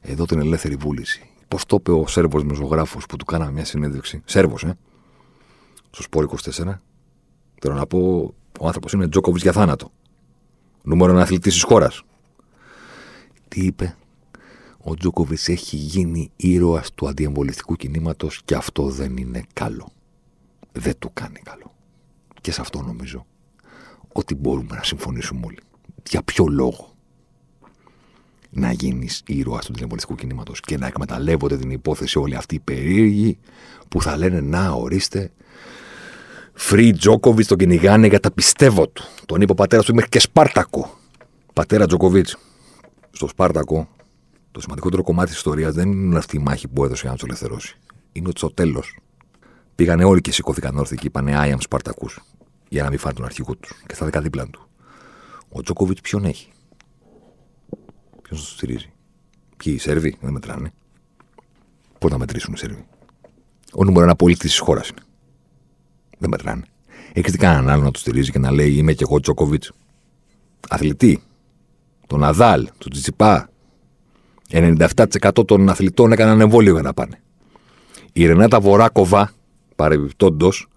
εδώ την ελεύθερη βούληση. Πώς το είπε ο Σέρβος μεζογράφος που του κάναμε μια συνέντευξη. Σέρβος, ε. Στο Σπόρ 24. Θέλω να πω, ο άνθρωπος είναι Τζόκοβιτς για θάνατο. Νούμερο ένα αθλητής της χώρας. Τι είπε; Ο Τζόκοβιτς έχει γίνει ήρωας του αντιεμβολιστικού κινήματος και αυτό δεν είναι καλό. Δεν του κάνει καλό. Και σε αυτό νομίζω ότι μπορούμε να συμφωνήσουμε όλοι. Για ποιο λόγο; Να γίνεις ήρωας του δημοκρατικού κινήματος και να εκμεταλλεύονται την υπόθεση όλοι αυτοί οι περίεργοι που θα λένε Να, ορίστε, Free Τζόκοβιτς τον κυνηγάνε για τα πιστεύω του. Τον είπε ο πατέρας του μέχρι και Σπάρτακο. Πατέρα Τζόκοβιτς. Στο Σπάρτακο, το σημαντικότερο κομμάτι της ιστορίας δεν είναι αυτή η μάχη που έδωσε για να του ελευθερώσει. Είναι ότι στο τέλος πήγανε όλοι και σηκώθηκαν όρθιοι και είπανε I am Σπαρτακού για να μην φάνε τον αρχηγό τους και θα δεκαδίπλαν του. Ο Τζόκοβιτς ποιον έχει; Ποιος τους στηρίζει; Ποιοι οι Σέρβοι δεν μετράνε. Πώς να μετρήσουν οι Σέρβοι; Ο νούμερο ένα πολίτης της χώρας είναι. Δεν μετράνε. Έχεις δει κανέναν άλλο να τους στηρίζει και να λέει Είμαι και εγώ Τζόκοβιτς. Αθλητή. Τον Ναδάλ, τον Τζιτσιπά. 97% των αθλητών έκαναν εμβόλιο για να πάνε. Η Ρενάτα Βοράκοβα, παρεμπιπτόντως,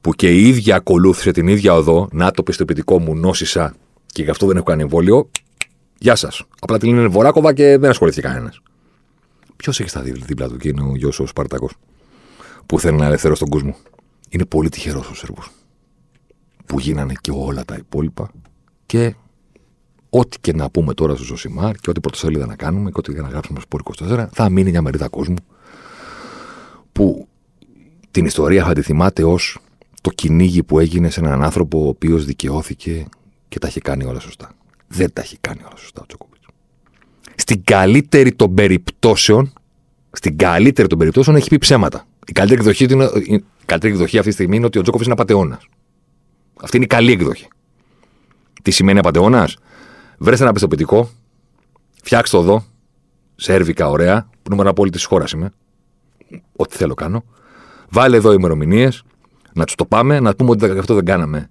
που και η ίδια ακολούθησε την ίδια οδό, να το πιστοποιητικό μου νόσησα και γι' αυτό δεν έχω κάνει εμβόλιο, γεια σας. Απλά την λένε Βοράκοβα και δεν ασχολήθηκε κανένας. Ποιος έχει στα δίπλα του και είναι ο γιος ο Σπαρτακό, που θέλει να ελευθερώσει τον κόσμο; Είναι πολύ τυχερός ο Σέρβος. Που γίνανε και όλα τα υπόλοιπα και ό,τι και να πούμε τώρα στο Ζωσιμάρ και ό,τι πρωτοσέλιδα να κάνουμε και ό,τι και να γράψουμε στο 24 θα μείνει μια μερίδα κόσμου που την ιστορία θα τη θυμάται ως το κυνήγι που έγινε σε έναν άνθρωπο ο οποίος δικαιώθηκε και τα έχει κάνει όλα σωστά. Δεν τα έχει κάνει όλα σωστά ο Τζόκοβιτ. Στην καλύτερη των περιπτώσεων, στην καλύτερη των περιπτώσεων έχει πει ψέματα. Η καλύτερη εκδοχή, η καλύτερη εκδοχή αυτή τη στιγμή είναι ότι ο Τζόκοβιτ είναι απαταιώνα. Αυτή είναι η καλή εκδοχή. Τι σημαίνει απαταιώνα, βρες ένα πιστοποιητικό, φτιάξτε το εδώ, σερβικά ωραία, νούμερο απόλυτη της χώρας είμαι. Ό,τι θέλω κάνω. Βάλε εδώ ημερομηνίες, να τους το πάμε, να πούμε ότι αυτό δεν κάναμε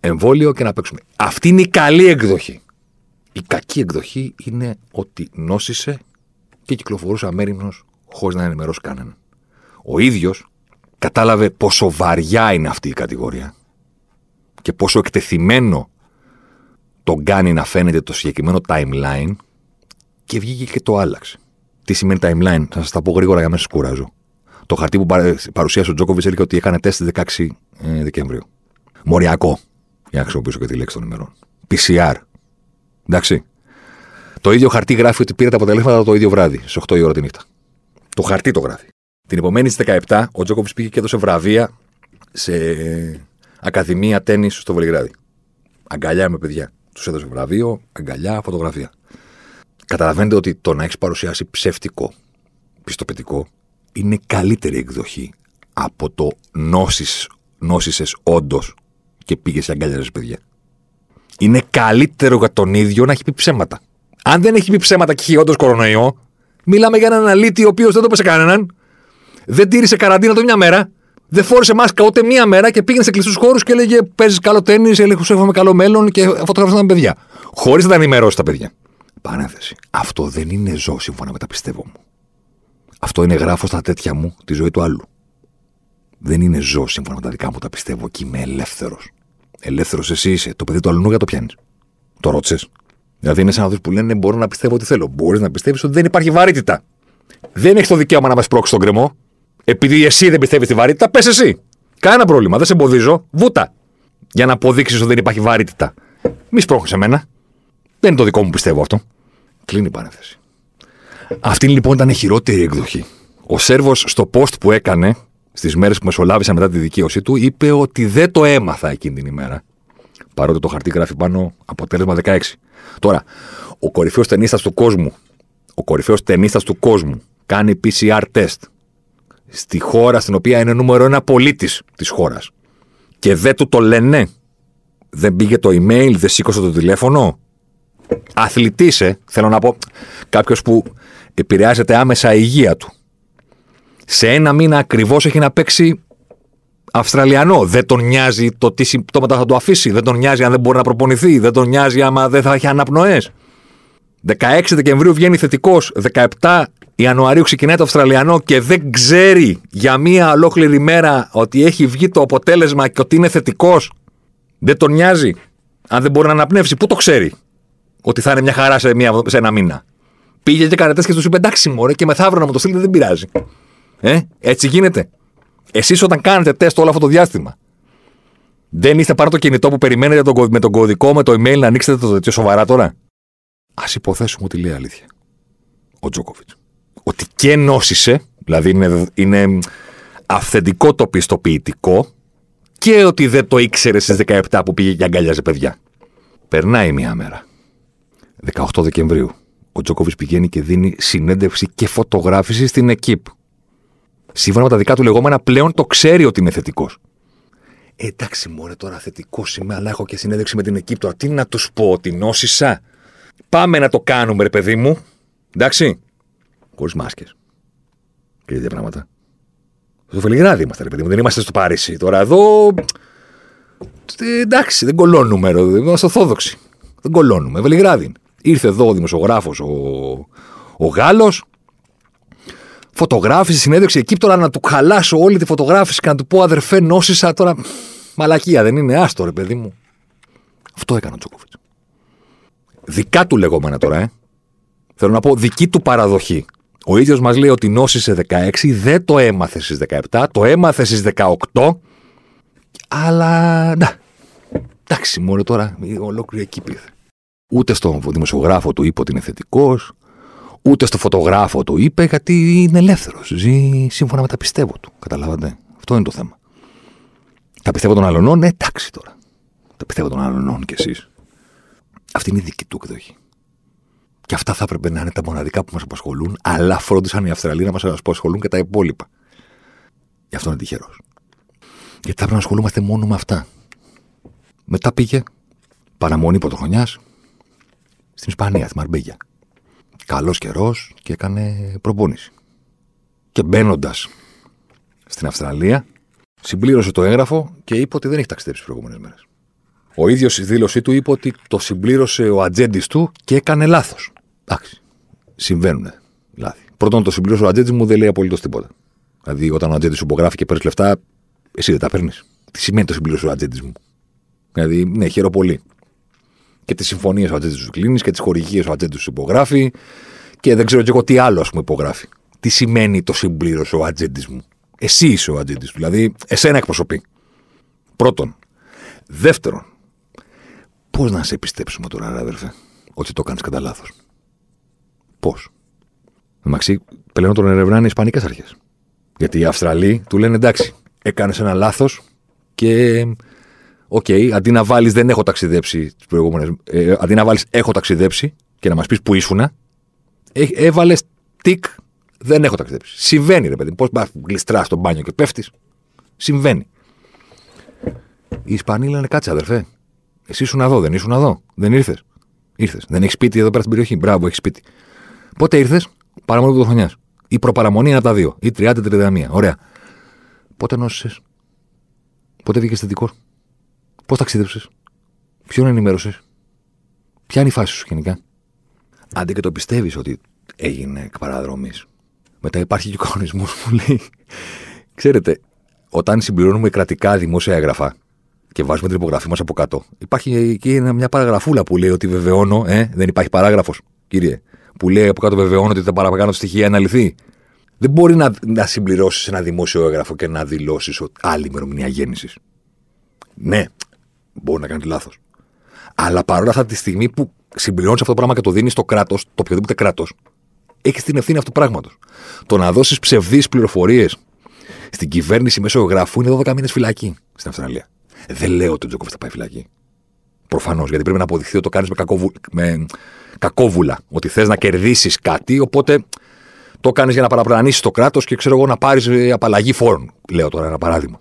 εμβόλιο και να παίξουμε. Αυτή είναι η καλή εκδοχή. Η κακή εκδοχή είναι ότι νόσησε και κυκλοφορούσε αμέριμνος χωρίς να ενημερώσει κανέναν. Ο ίδιος κατάλαβε πόσο βαριά είναι αυτή η κατηγορία και πόσο εκτεθειμένο τον κάνει να φαίνεται το συγκεκριμένο timeline και βγήκε και το άλλαξε. Τι σημαίνει timeline, θα σας τα πω γρήγορα για να μην σας κουράζω. Το χαρτί που παρουσίασε ο Τζόκοβιτς έλεγε ότι έκανε τεστ 16 ε, Δεκεμβρίου. Μοριακό, για να χρησιμοποιήσω και τη λέξη των ημερών. PCR. Εντάξει. Το ίδιο χαρτί γράφει ότι πήρε τα αποτελέσματα το ίδιο βράδυ, στι 8 η ώρα τη νύχτα. Το χαρτί το γράφει. Την επομένη στις 17 ο Τζόκοβιτς πήγε και έδωσε βραβεία σε Ακαδημία Τέννη στο Βελιγράδι. Αγκαλιά με παιδιά. Τους έδωσε βραβείο, αγκαλιά, φωτογραφία. Καταλαβαίνετε ότι το να έχεις παρουσιάσει ψεύτικο πιστοποιητικό είναι καλύτερη εκδοχή από το νόσης, νόσησες όντως και πήγες σε αγκαλιάρες παιδιά. Είναι καλύτερο για τον ίδιο να έχει πει ψέματα. Αν δεν έχει πει ψέματα και έχει όντως κορονοϊό, μιλάμε για έναν αναλύτη ο οποίος δεν το είπε σε κανέναν, δεν τήρησε καραντίνα το μια μέρα, δεν φόρησε μάσκα ούτε μία μέρα και πήγαινε σε κλειστούς χώρους και έλεγε Παίζεις καλό τέννη, έλεγε Σου έχουμε καλό μέλλον και φωτογραφούσαν τα παιδιά. Χωρίς να τα ενημερώσει τα παιδιά. Παρένθεση. Αυτό δεν είναι ζώο σύμφωνα με τα πιστεύω μου. Αυτό είναι γράφω στα τέτοια μου τη ζωή του άλλου. Δεν είναι ζώο σύμφωνα με τα δικά μου τα πιστεύω και είμαι ελεύθερος. Ελεύθερος εσύ είσαι. Το παιδί του αλλού για το πιάνεις. Το ρώτησες. Δηλαδή είναι σαν αυτού που λένε Μπορώ να πιστεύω ό,τι θέλω. Μπορείς να πιστεύεις ότι δεν υπάρχει βαρύτητα. Δεν έχεις το δικαίωμα να με σπρώξεις τον κρεμό. Επειδή εσύ δεν πιστεύεις στη βαρύτητα, πες εσύ. Κανένα πρόβλημα. Δεν σε εμποδίζω. Βούτα. Για να αποδείξεις ότι δεν υπάρχει βαρύτητα. Μη σπρώχνεις εμένα. Δεν είναι το δικό μου πιστεύω αυτό. Κλείνει η παρένθεση. Αυτή λοιπόν ήταν η χειρότερη εκδοχή. Ο Σέρβος στο post που έκανε στις μέρες που μεσολάβησαν μετά τη δικαίωσή του είπε ότι δεν το έμαθα εκείνη την ημέρα. Παρότι το χαρτί γράφει πάνω αποτέλεσμα 16. Τώρα, ο κορυφαίος ταινίστας του κόσμου, ο κορυφαίος ταινίστας του κόσμου κάνει PCR test στη χώρα στην οποία είναι νούμερο ένα πολίτης της χώρας. Και δεν του το λένε. Δεν πήγε το email, δεν σήκωσε το τηλέφωνο. Αθλητής, ε, θέλω να πω, κάποιος που επηρεάζεται άμεσα η υγεία του. Σε ένα μήνα ακριβώς έχει να παίξει Αυστραλιανό. Δεν τον νοιάζει το τι συμπτώματα θα του αφήσει. Δεν τον νοιάζει αν δεν μπορεί να προπονηθεί. Δεν τον νοιάζει άμα δεν θα έχει αναπνοές. 16 Δεκεμβρίου βγαίνει θετικός. 17 Ιανουαρίου ξεκινάει το Αυστραλιανό και δεν ξέρει για μία ολόκληρη μέρα ότι έχει βγει το αποτέλεσμα και ότι είναι θετικός. Δεν τον νοιάζει. Αν δεν μπορεί να αναπνεύσει, πού το ξέρει ότι θα είναι μια χαρά σε, μια, σε ένα μήνα. Πήγε και έκανε και του είπε εντάξει, μωρέ, και μεθαύριο να μου το στείλετε δεν πειράζει. Ε, έτσι γίνεται. Εσείς όταν κάνετε τεστ όλο αυτό το διάστημα, δεν είστε πάρει το κινητό που περιμένετε με τον κωδικό, με το email να ανοίξετε το τέτοιο σοβαρά τώρα; Α υποθέσουμε ότι λέει αλήθεια. Ο Τζόκοβιτς. Ότι και νόσησε, δηλαδή είναι, είναι αυθεντικό το πιστοποιητικό, και ότι δεν το ήξερε στις 17 που πήγε και αγκαλιάζε παιδιά. Περνάει μία μέρα. 18 Δεκεμβρίου. Ο Τζόκοβιτς πηγαίνει και δίνει συνέντευξη και φωτογράφηση στην ΕΚΙΠ σύμφωνα με τα δικά του λεγόμενα, πλέον το ξέρει ότι είναι θετικός. Ε, εντάξει, μωρέ, τώρα θετικός είμαι, αλλά έχω και συνέντευξη με την Αιγύπτο. Τι να τους πω, ότι νόσησα. Πάμε να το κάνουμε, ρε παιδί μου. Εντάξει. Χωρίς μάσκες. Και τέτοια πράγματα. Στο Βελιγράδι είμαστε, ρε παιδί μου. Δεν είμαστε στο Παρίσι. Τώρα εδώ. Ε, εντάξει, δεν κολώνουμε, ρε. Είμαστε ορθόδοξοι. Δεν κολώνουμε. Βελιγράδι. Ήρθε εδώ ο δημοσιογράφος ο, ο Γάλλος, φωτογράφηση, συνέντευξη εκεί τώρα να του χαλάσω όλη τη φωτογράφηση και να του πω αδερφέ νόσησα τώρα. Μαλακία δεν είναι, άστο ρε παιδί μου. Αυτό έκανε ο Τζόκοβιτς. Δικά του λεγόμενα τώρα, ε. Θέλω να πω δική του παραδοχή. Ο ίδιος μας λέει ότι νόσησε 16, δεν το έμαθε στις 17, το έμαθε στις 18. Αλλά. Να. Εντάξει, μόνο τώρα ολόκληρη εκεί πήγε. Ούτε στον δημοσιογράφο του είπε ότι είναι θετικός, Ούτε στο φωτογράφο του είπε γιατί είναι ελεύθερος. Ζει σύμφωνα με τα πιστεύω του. Καταλάβατε; Αυτό είναι το θέμα. Τα πιστεύω των άλλων, ναι, εντάξει τώρα. Τα πιστεύω των άλλων κι εσείς. Αυτή είναι η δική του εκδοχή. Και αυτά θα έπρεπε να είναι τα μοναδικά που μας απασχολούν, αλλά φρόντισαν οι Αυστραλοί να μας απασχολούν και τα υπόλοιπα. Γι' αυτό είναι τυχερός. Γιατί θα πρέπει να ασχολούμαστε μόνο με αυτά. Μετά πήγε παραμονή πρωτοχρονιάς στην Ισπανία, στη Μαρμπέγια καλός καιρός και έκανε προπόνηση. Και μπαίνοντας στην Αυστραλία, συμπλήρωσε το έγγραφο και είπε ότι δεν έχει ταξιδέψει τις προηγούμενες μέρες. Ο ίδιος στη δήλωσή του είπε ότι το συμπλήρωσε ο ατζέντης του και έκανε λάθος. Εντάξει. Συμβαίνουν λάθη. Πρώτον, το συμπλήρωσε ο ατζέντης μου δεν λέει απολύτως τίποτα. Δηλαδή, όταν ο ατζέντης σου υπογράφει και παίρνεις λεφτά, εσύ δεν τα παίρνεις. Τι σημαίνει το συμπλήρωσε ο ατζέντης μου; Δηλαδή, ναι, χαίρομαι πολύ και τις συμφωνίες ο ατζέντης τους κλείνεις και τις χορηγίες ο ατζέντης τους υπογράφει και δεν ξέρω και εγώ τι άλλο ας πούμε υπογράφει. Τι σημαίνει το συμπλήρωσε ο ατζέντης μου; Εσύ είσαι ο ατζέντης του, δηλαδή εσένα εκπροσωπεί. Πρώτον. Δεύτερον, πώς να σε πιστέψουμε τώρα, αδερφέ, ότι το κάνεις κατά λάθος; Πώς; Μαξί, πλέον τον ερευνάνε οι Ισπανικές αρχές. Γιατί οι Αυστραλοί του λένε εντάξει, έκανες ένα λάθος και OK, okay, αντί να βάλεις δεν έχω ταξιδέψει τις προηγούμενες. Ε, αντί να βάλεις έχω ταξιδέψει και να μας πεις που ήσουν, ε, έβαλες τικ δεν έχω ταξιδέψει. Συμβαίνει, ρε παιδί. Πώς γλιστράς στο μπάνιο και πέφτεις. Συμβαίνει. Οι Ισπανοί λένε κάτσε, αδερφέ. Εσύ ήσουν εδώ, δεν ήσουν εδώ. Δεν ήρθες. Ήρθες. Δεν έχεις σπίτι εδώ πέρα στην περιοχή. Μπράβο, έχεις σπίτι. Πότε ήρθες, παραμονή του χρονιά. Ή προπαραμονή είναι από τα δύο. Ή 30-31. Ωραία. Πότε νόσησες; Πότε βγήκες θετικός; Πώς ταξίδεψες, Ποιον ενημέρωσες, Ποια είναι η φάση σου γενικά; Αντί και το πιστεύει ότι έγινε εκ παραδρομής. Μετά υπάρχει και ο κανονισμό που λέει. Ξέρετε, όταν συμπληρώνουμε κρατικά δημόσια έγγραφα και βάζουμε την υπογραφή μας από κάτω, υπάρχει και μια παραγραφούλα που λέει ότι βεβαιώνω, ε, δεν υπάρχει παράγραφος, κύριε, που λέει από κάτω βεβαιώνω ότι τα παραπάνω στοιχεία είναι αληθή. Δεν μπορεί να, να συμπληρώσεις ένα δημόσιο έγγραφο και να δηλώσεις άλλη ημερομηνία γέννησης. Ναι, Μπορεί να κάνει λάθος. Αλλά παρόλα αυτά τη στιγμή που συμπληρώνεις αυτό το πράγμα και το δίνεις στο κράτος, το οποιοδήποτε κράτος, έχει την ευθύνη αυτού του πράγματος. Το να δώσεις ψευδείς πληροφορίες στην κυβέρνηση μέσω γραφού είναι 12 μήνες φυλακή στην Αυστραλία. Δεν λέω ότι ο Τζόκοβιτς θα πάει φυλακή. Προφανώς, γιατί πρέπει να αποδειχθεί ότι το κάνεις με, κακοβου... με κακόβουλα. Ότι θες να κερδίσεις κάτι, οπότε το κάνεις για να παραπλανήσεις το κράτος και ξέρω εγώ να πάρεις απαλλαγή φόρων. Λέω τώρα ένα παράδειγμα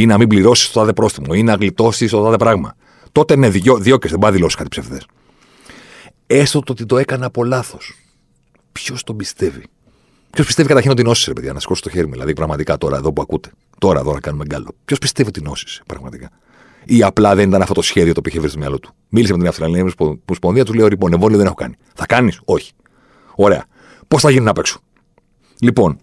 ή να μην πληρώσεις το τάδε πρόστιμο ή να γλιτώσεις το τάδε πράγμα. Τότε ναι, δυο, δυο και δεν πάει δηλώσεις κάτι ψευδές. Έστω το ότι το έκανα από λάθος. Ποιος τον πιστεύει; Ποιος πιστεύει καταρχήν ότι νόσησε, παιδιά, να σηκώσει το χέρι μου. Δηλαδή, πραγματικά τώρα εδώ που ακούτε. Τώρα εδώ να κάνουμε γκάλο. Ποιος πιστεύει ότι νόσησε, πραγματικά; Ή απλά δεν ήταν αυτό το σχέδιο το οποίο είχε βρει στο μυαλό του; Μίλησε με την Αυστραλία Ομοσπονδία, του λέει: Λοιπόν, εμβόλιο δεν έχω κάνει. Θα κάνεις, όχι. Ωραία. Πώς θα γίνει να παίξω; Λοιπόν,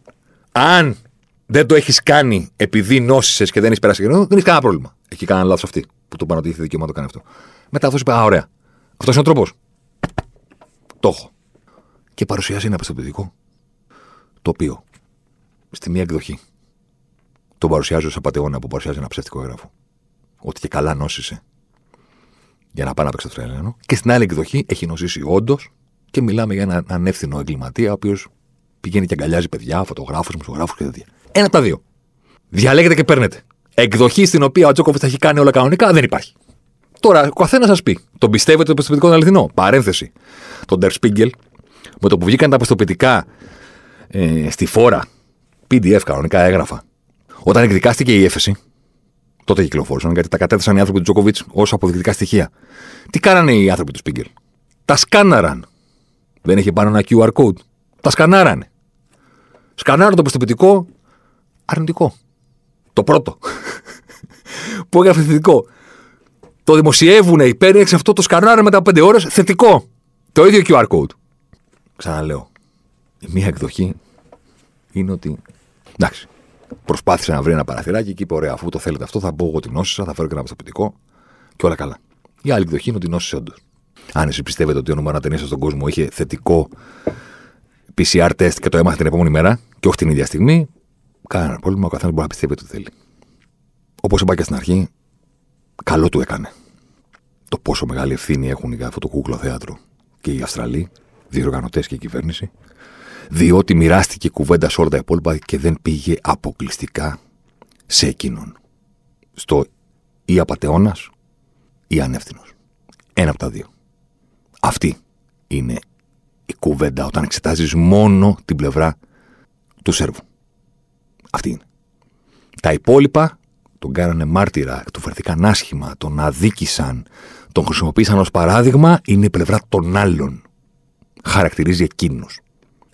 αν δεν το έχεις κάνει επειδή νόσησες και δεν έχεις περάσει καιρό, δεν έχεις κανένα πρόβλημα. Έχει κανένα λάθος αυτή που το πάνω ότι έχει δικαίωμα να το κάνει αυτό. Μετά αυτός είπε: Α, ωραία. Αυτός είναι ο τρόπος. Το έχω. Και παρουσιάζει ένα πιστοποιητικό το οποίο στη μία εκδοχή το παρουσιάζει ως απαταιώνα που παρουσιάζει ένα ψεύτικο έγγραφο. Ότι και καλά νόσησε για να πάει να παίξει το τρένο. Και στην άλλη εκδοχή έχει νοσήσει όντως και μιλάμε για έναν ανεύθυνο εγκληματία, ο οποίος πηγαίνει και αγκαλιάζει παιδιά, φωτογράφους, μουσογράφους και τέτοια. Ένα από τα δύο. Διαλέγετε και παίρνετε. Εκδοχή στην οποία ο Τζόκοβιτς θα έχει κάνει όλα κανονικά δεν υπάρχει. Τώρα, ο καθένας σας πει. Τον πιστεύετε το πιστοποιητικό είναι αληθινό. Παρένθεση. Τον Der Spiegel, με το που βγήκαν τα πιστοποιητικά ε, στη φόρα, PDF κανονικά έγραφα. Όταν εκδικάστηκε η έφεση, τότε κυκλοφόρησαν γιατί τα κατέθεσαν οι άνθρωποι του Τζόκοβιτς ως αποδεικτικά στοιχεία. Τι κάνανε οι άνθρωποι του Spiegel; Τα σκάναραν. Δεν είχε πάνω ένα QR code. Τα σκανάρανε. Σκανάραν το πιστοποιητικό αρνητικό. Το πρώτο. που έγραφε θετικό. Το δημοσιεύουν, υπέρεξε αυτό, το σκανάρανε μετά από 5 ώρες θετικό. Το ίδιο QR code. Ξαναλέω. Η μία εκδοχή είναι ότι. Εντάξει. Προσπάθησε να βρει ένα παραθυράκι και είπε: Ωραία, αφού το θέλετε αυτό, θα μπω εγώ την νόσησα, θα φέρω και ένα πιστοποιητικό και όλα καλά. Η άλλη εκδοχή είναι ότι νόσησε όντως. Αν εσεί πιστεύετε ότι ο νούμερο ταινίας στον κόσμο είχε θετικό PCR test και το έμαθε την επόμενη μέρα και όχι την ίδια στιγμή, κανένα πρόβλημα. Ο καθένας μπορεί να πιστεύει ότι θέλει. Όπως είπα και στην αρχή, καλό του έκανε. Το πόσο μεγάλη ευθύνη έχουν για αυτό το κούκλο θέατρο και οι Αυστραλοί, διοργανωτές και η κυβέρνηση, διότι μοιράστηκε κουβέντα σε όλα τα υπόλοιπα και δεν πήγε αποκλειστικά σε εκείνον. Στο ή απαταιώνας ή ανεύθυνος. Ένα από τα δύο. Αυτή είναι η κουβέντα όταν εξετάζεις μόνο την πλευρά του Σέρβου. Αυτή είναι. Τα υπόλοιπα τον κάνανε μάρτυρα, του φερθήκαν άσχημα, τον αδίκησαν, τον χρησιμοποίησαν ως παράδειγμα, είναι η πλευρά των άλλων. Χαρακτηρίζει εκείνου.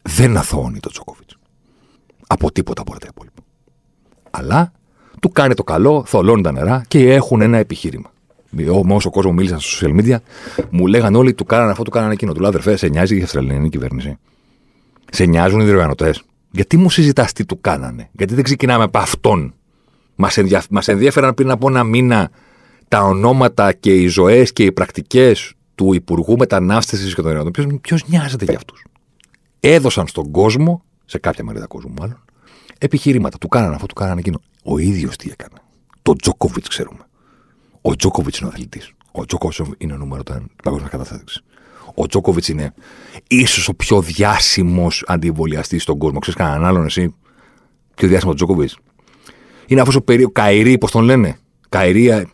Δεν αθωώνει τον Τζόκοβιτ. Από τίποτα από τα υπόλοιπα. Αλλά του κάνει το καλό, θολώνει τα νερά και έχουν ένα επιχείρημα. Όσο κόσμο μίλησα στα social media, μου λέγανε όλοι του κάνανε αυτό, του κάνανε εκείνο. Του λέω αδερφέ, σε νοιάζει η Αυστραλιανή κυβέρνηση; Σε νοιάζουν οι διοργανωτές; Γιατί μου συζητάς τι του κάνανε; Γιατί δεν ξεκινάμε από αυτόν; Μας ενδια... μας ενδιαφέραν πριν από ένα μήνα τα ονόματα και οι ζωές και οι πρακτικές του Υπουργού Μετανάστευσης και των Ειρηνών. Ποιος νοιάζεται για αυτούς; Έδωσαν στον κόσμο, σε κάποια μερίδα κόσμου μάλλον, επιχειρήματα. Του κάνανε αυτό, του κάνανε εκείνο. Ο ίδιος τι έκανε; Το Τζόκοβιτς ξέρουμε. Ο Τζόκοβιτς είναι ο αθλητής. Ο Τζόκοβιτς είναι ο νούμερο του παγκόσμια κατάσταση. Ο Τζόκοβιτς είναι ίσως ο πιο διάσημος αντιβολιαστής στον κόσμο. Ξέρεις κανέναν άλλον εσύ; Πιο διάσημο Τζόκοβιτς. Είναι αυτός ο περίοδο Καηρή, πώς τον λένε; Καηρή, ε,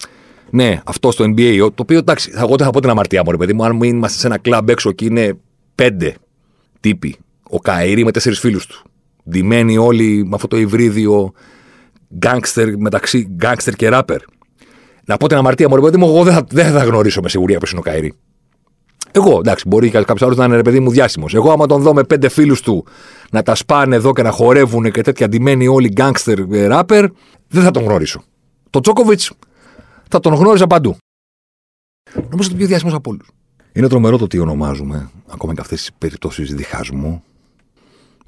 ναι, αυτός στο NBA. Το οποίο εντάξει, εγώ δεν θα πω την αμαρτία μου, ρε παιδί μου. Αν είμαστε σε ένα κλαμπ έξω και είναι πέντε τύποι. Ο Καηρή με τέσσερις φίλους του. Ντυμένοι όλοι με αυτό το υβρίδιο γκάγκστερ μεταξύ γκάγκστερ και ράπερ. Να πω την αμαρτία μου, ρε παιδί μου, εγώ δεν θα, δεν θα γνωρίσω με σιγουριά ποιος είναι ο Καηρή. Εγώ, εντάξει, μπορεί κάποιος άλλος να είναι ρε παιδί μου διάσημος. Εγώ, άμα τον δω με πέντε φίλους του να τα σπάνε εδώ και να χορεύουν και τέτοια αντιμένοι όλοι γκάγκστερ ράπερ, δεν θα τον γνωρίσω. Το Τσόκοβιτ θα τον γνώριζα παντού. Νομίζω το πιο διάσημος από όλους. Είναι τρομερό το τι ονομάζουμε, ακόμα και αυτές τις περιπτώσεις διχασμού.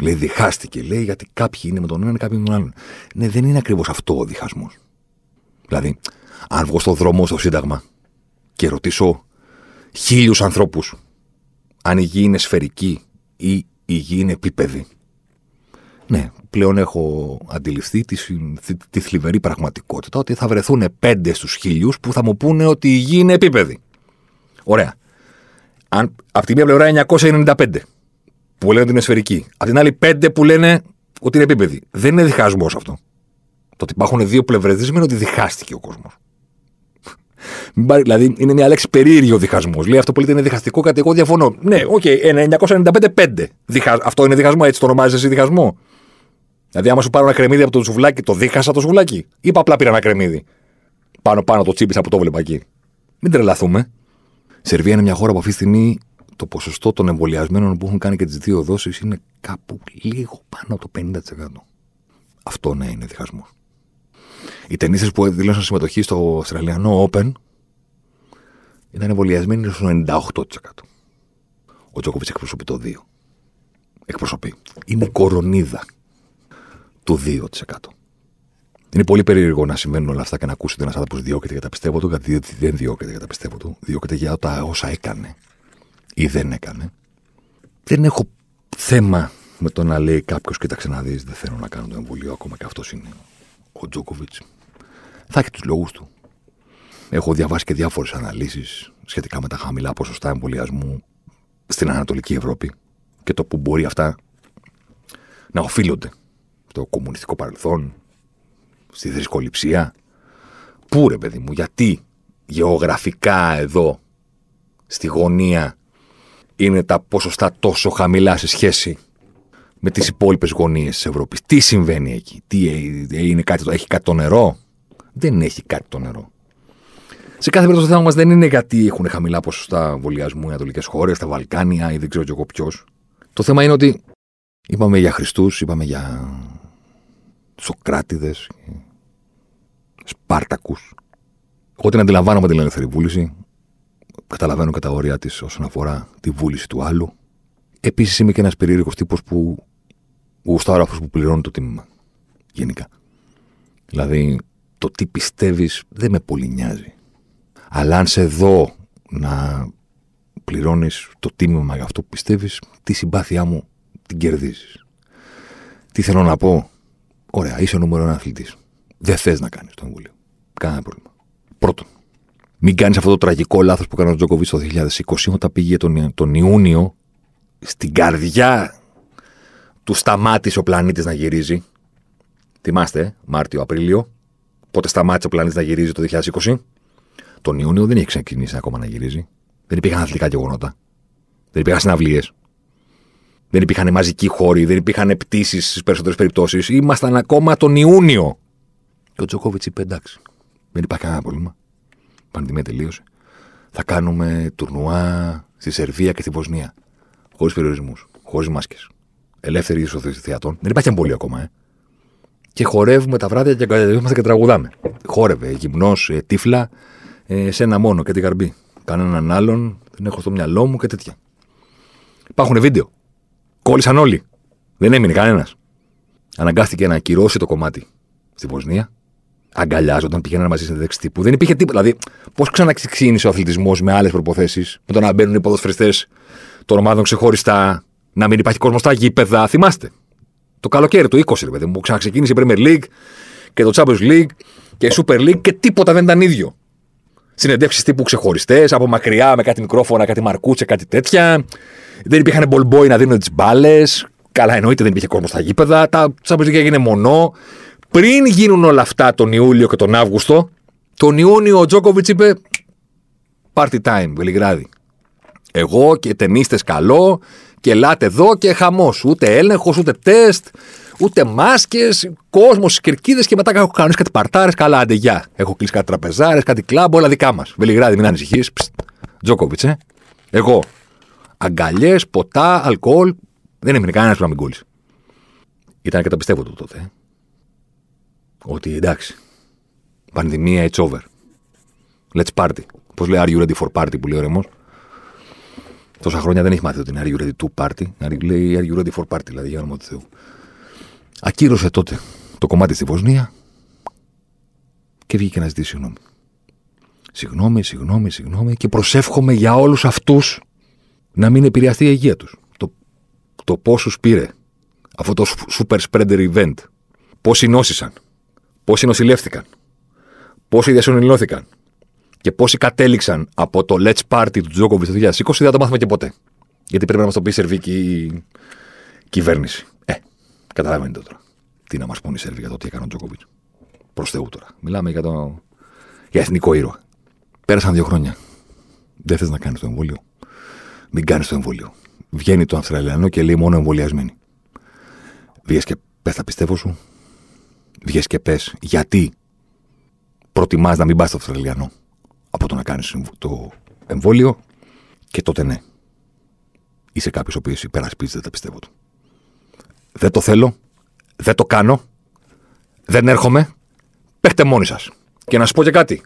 Λέει, διχάστηκε, λέει, γιατί κάποιοι είναι με τον έναν, κάποιοι με τον άλλον. Ναι, δεν είναι ακριβώς αυτό ο διχασμός. Δηλαδή, αν βγω στο δρόμο στο Σύνταγμα και ρωτήσω χίλιους ανθρώπους αν η γη είναι σφαιρική ή η γη είναι επίπεδη. Ναι, πλέον έχω αντιληφθεί τη, τη, τη θλιβερή πραγματικότητα ότι θα βρεθούν πέντε στους χίλιους που θα μου πούνε ότι η γη είναι επίπεδη. Ωραία. Αν, από τη μία πλευρά 995 που λένε ότι είναι σφαιρική. Από την άλλη πέντε που λένε ότι είναι επίπεδη. Δεν είναι διχασμός αυτό. Το ότι υπάρχουν δύο πλευρές δεν σημαίνει ότι διχάστηκε ο κόσμος. Δηλαδή είναι μια λέξη περίεργο διχασμός. Λέει αυτό που λέτε είναι διχαστικό, κάτι εγώ διαφωνώ. Ναι, OK, okay, 995-5. Αυτό είναι διχασμό, έτσι το ονομάζεις εσύ διχασμό. Δηλαδή, άμα σου πάρω ένα κρεμμύδι από το σουβλάκι, το δίχασα το σουβλάκι. Ή απλά πήρα ένα κρεμμύδι; Πάνω πάνω το τσίπησα που το βλέπα εκεί. Μην τρελαθούμε. Η Σερβία είναι μια χώρα που αυτή τη στιγμή το ποσοστό των εμβολιασμένων που έχουν κάνει και τις δύο δόσεις είναι κάπου λίγο πάνω από το 50%. Αυτό ναι είναι διχασμός. Οι ταινίστε που δήλωσαν συμμετοχή στο Αυστραλιανό Open ήταν εμβολιασμένοι στο 98%. Ο Τζόκοβιτς εκπροσωπεί το 2%. Εκπροσωπεί. Είναι κορονίδα του 2%. Είναι πολύ περίεργο να συμβαίνουν όλα αυτά και να ακούσει ότι ένας άνθρωπος διώκεται για τα πιστεύω του, γιατί δεν διώκεται για τα πιστεύω του. Διώκεται για όσα έκανε ή δεν έκανε. Δεν έχω θέμα με το να λέει κάποιος, κοίταξε να δεις, δεν θέλω να κάνω το εμβολίο ακόμα και αυτός είναι ο Τζόκοβιτς. Θα έχει τους λόγους του. Έχω διαβάσει και διάφορες αναλύσεις σχετικά με τα χαμηλά ποσοστά εμβολιασμού στην Ανατολική Ευρώπη και το που μπορεί αυτά να οφείλονται στο κομμουνιστικό παρελθόν, στη θρησκοληψία. Πού ρε παιδί μου, γιατί γεωγραφικά εδώ, στη γωνία, είναι τα ποσοστά τόσο χαμηλά σε σχέση με τις υπόλοιπες γωνίες της Ευρώπης. Τι συμβαίνει εκεί, τι είναι κάτι, έχει κάτι το νερό; Δεν έχει κάτι το νερό. Σε κάθε περίπτωση το θέμα μας δεν είναι γιατί έχουν χαμηλά ποσοστά εμβολιασμού οι Ανατολικές χώρες, τα Βαλκάνια ή δεν ξέρω κι εγώ ποιος. Το θέμα είναι ότι είπαμε για Χριστούς, είπαμε για Σοκράτιδε, Σπάρτακους. Εγώ την αντιλαμβάνομαι την ελεύθερη βούληση. Καταλαβαίνω και τα όρια της όσον αφορά τη βούληση του άλλου. Επίσης είμαι και ένας περίεργος τύπος που γουστάρω αυτό που πληρώνει το τίμημα. Γενικά. Δηλαδή, το τι πιστεύεις δεν με πολύ νοιάζει. Αλλά αν σε δω να πληρώνεις το τίμημα για αυτό που πιστεύεις, τη συμπάθειά μου την κερδίζεις. Τι θέλω να πω; Ωραία, είσαι ο νούμερο ένα αθλητής. Δεν θες να κάνεις το εμβόλιο. Κανένα πρόβλημα. Πρώτον, μην κάνεις αυτό το τραγικό λάθος που έκανε ο Τζόκοβιτς το 2020 όταν πήγε τον, τον Ιούνιο στην καρδιά του σταμάτησε ο πλανήτης να γυρίζει. Θυμάστε, Μάρτιο-Απρίλιο. Πότε σταμάτησε ο πλανήτης να γυρίζει το 2020. Τον Ιούνιο δεν είχε ξεκινήσει ακόμα να γυρίζει. Δεν υπήρχαν αθλητικά γεγονότα. Δεν υπήρχαν συναυλίες. Δεν υπήρχαν μαζικοί χώροι, δεν υπήρχαν πτήσεις στις περισσότερες περιπτώσεις. Ήμασταν ακόμα τον Ιούνιο. Και ο Τζοκόβιτ είπε εντάξει. Δεν υπάρχει κανένα πρόβλημα. Η πανδημία τελείωσε. Θα κάνουμε τουρνουά στη Σερβία και στη Βοσνία. Χωρίς περιορισμούς. Χωρίς μάσκες. Ελεύθερη είσοδος θεατών. Δεν υπάρχει εμπόλιο ακόμα, ε. Και χορεύουμε τα βράδια και εγκαταλειμόμαστε και τραγουδάμε. Χόρευε γυμνός, ε, τύφλα, ε, σε ένα μόνο και την καρμπή. Κανέναν άλλον δεν έχω στο μυαλό μου και τέτοια. Υπάρχουν βίντεο. Κόλλησαν όλοι. Δεν έμεινε κανένας. Αναγκάστηκε να ακυρώσει το κομμάτι στη Βοσνία. Αγκαλιάζονταν, πηγαίναν μαζί σε δέξη τύπου. Δεν υπήρχε τίποτα. Δηλαδή, πώς ξαναξεκίνησε ο αθλητισμός με άλλες προποθέσει, με το να μπαίνουν οι ποδοσφαιριστές των ομάδων ξεχωριστά, να μην υπάρχει κόσμος στα γήπεδα. Θυμάστε. Το καλοκαίρι του 20, ρε παιδί μου, ξαναξεκίνησε η Premier League και το Champions League και η Super League και τίποτα δεν ήταν ίδιο συνεντεύξεις τύπου ξεχωριστές, από μακριά με κάτι μικρόφωνα, κάτι μαρκούτσε, κάτι τέτοια. Δεν υπήρχαν μπολμπόι να δίνουν τις μπάλες. Καλά, εννοείται δεν υπήρχε κόσμος στα γήπεδα. Τα Champions έγινε μονό. Πριν γίνουν όλα αυτά τον Ιούλιο και τον Αύγουστο, τον Ιούνιο ο Τζόκοβιτς είπε Party time, Βελιγράδι. Εγώ και ταινίστες καλό και ελάτε εδώ και χαμός. Ούτε έλεγχος, ούτε τεστ, ούτε μάσκες, κόσμος στι κερκίδες και μετά έχω κάνεις κάτι παρτάρες. Καλά, άντε, γεια. Έχω κλείσει κάτι τραπεζάρες, κάτι κλαμπ, όλα δικά μας. Βελιγράδι, μην ανησυχείς. Τζόκοβιτς, ε. Εγώ. Αγκαλιές, ποτά, αλκοόλ. Δεν έμεινε κανένας που να μην κόλλησε. Ήταν και το πιστεύω του τότε. Ε. Ότι εντάξει. Πανδημία, it's over. Let's party. Πώς λέει, Are you ready for party που λέει ο Ρεμός; Τόσα χρόνια δεν έχει μάθει ότι είναι Are you ready to party. Λέει Are you ready for party, δηλαδή για όνομα του Θεού. Ακύρωσε τότε το κομμάτι στη Βοσνία και βγήκε να ζητήσει συγγνώμη. Συγγνώμη, συγγνώμη, συγγνώμη και προσεύχομαι για όλους αυτούς να μην επηρεαστεί η υγεία τους. Το, το πόσους πήρε αυτό το super spreader event. Πόσοι νόσησαν. Πόσοι νοσηλεύτηκαν. Πόσοι διασυνολώθηκαν. Και πόσοι κατέληξαν από το Let's Party του Τζόκοβιτ το 2020 δεν θα το μάθουμε και ποτέ. Γιατί πρέπει να μας το πει η σερβική κυβέρνηση. Καταλαβαίνετε τώρα. Τι να μας πούνε οι Σέρβοι για το τι έκανε ο Τζόκοβιτ. Προς Θεού τώρα. Μιλάμε για, το... για εθνικό ήρωα. Πέρασαν δύο χρόνια. Δεν θες να κάνεις το εμβόλιο. Μην κάνεις το εμβόλιο. Βγαίνει το Αυστραλιανό και λέει μόνο εμβολιασμένοι. Βγες και πες τα πιστεύω σου. Βγες και πες γιατί προτιμάς να μην πας στο Αυστραλιανό από το να κάνεις το εμβόλιο και τότε ναι. Είσαι κάποιος ο οποίος υπερασπίζεται τα πιστεύω του. Δεν το θέλω. Δεν το κάνω. Δεν έρχομαι. Παίχτε μόνοι σας. Και να σου πω και κάτι.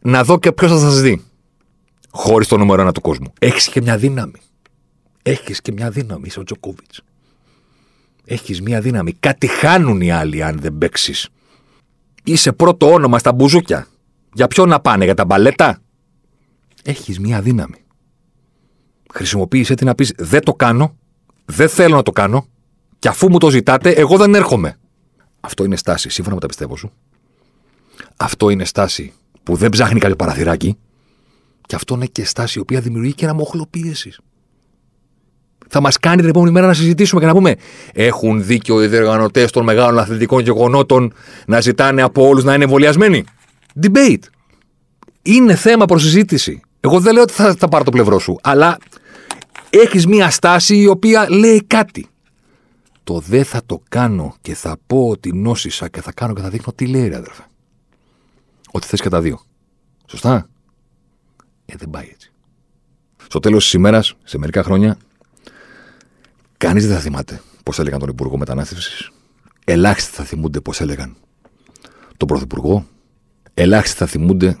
Να δω και ποιος θα σας δει. Χωρίς το νούμερο ένα του κόσμου. Έχεις και μια δύναμη. Έχεις και μια δύναμη. Είσαι ο Τζοκόβιτ. Έχεις μια δύναμη. Κάτι χάνουν οι άλλοι αν δεν παίξεις. Είσαι πρώτο όνομα στα μπουζούκια. Για ποιο να πάνε, για τα μπαλέτα; Έχεις μια δύναμη. Χρησιμοποίησε την να πεις: Δεν το κάνω, δεν θέλω να το κάνω, και αφού μου το ζητάτε, εγώ δεν έρχομαι. Αυτό είναι στάση, σύμφωνα με τα πιστεύω σου. Αυτό είναι στάση που δεν ψάχνει κάποιο παραθυράκι. Και αυτό είναι και στάση η οποία δημιουργεί και ένα μοχλό πίεσης. Θα μας κάνει την επόμενη μέρα να συζητήσουμε και να πούμε: Έχουν δίκιο οι διοργανωτές των μεγάλων αθλητικών γεγονότων να ζητάνε από όλους να είναι εμβολιασμένοι. Debate. Είναι θέμα προς συζήτηση. Εγώ δεν λέω ότι θα, θα πάρω το πλευρό σου, αλλά έχεις μία στάση η οποία λέει κάτι. Το δεν θα το κάνω και θα πω ότι νόσησα και θα κάνω και θα δείχνω τι λέει, ρε αδερφέ. Ότι θες και τα δύο. Σωστά; Ε, δεν πάει έτσι. Στο τέλος της ημέρας, σε μερικά χρόνια, κανείς δεν θα θυμάται πώς έλεγαν τον Υπουργό Μετανάστευσης. Ελάχιστοι θα θυμούνται πώς έλεγαν τον Πρωθυπουργό. Ελάχιστοι θα θυμούνται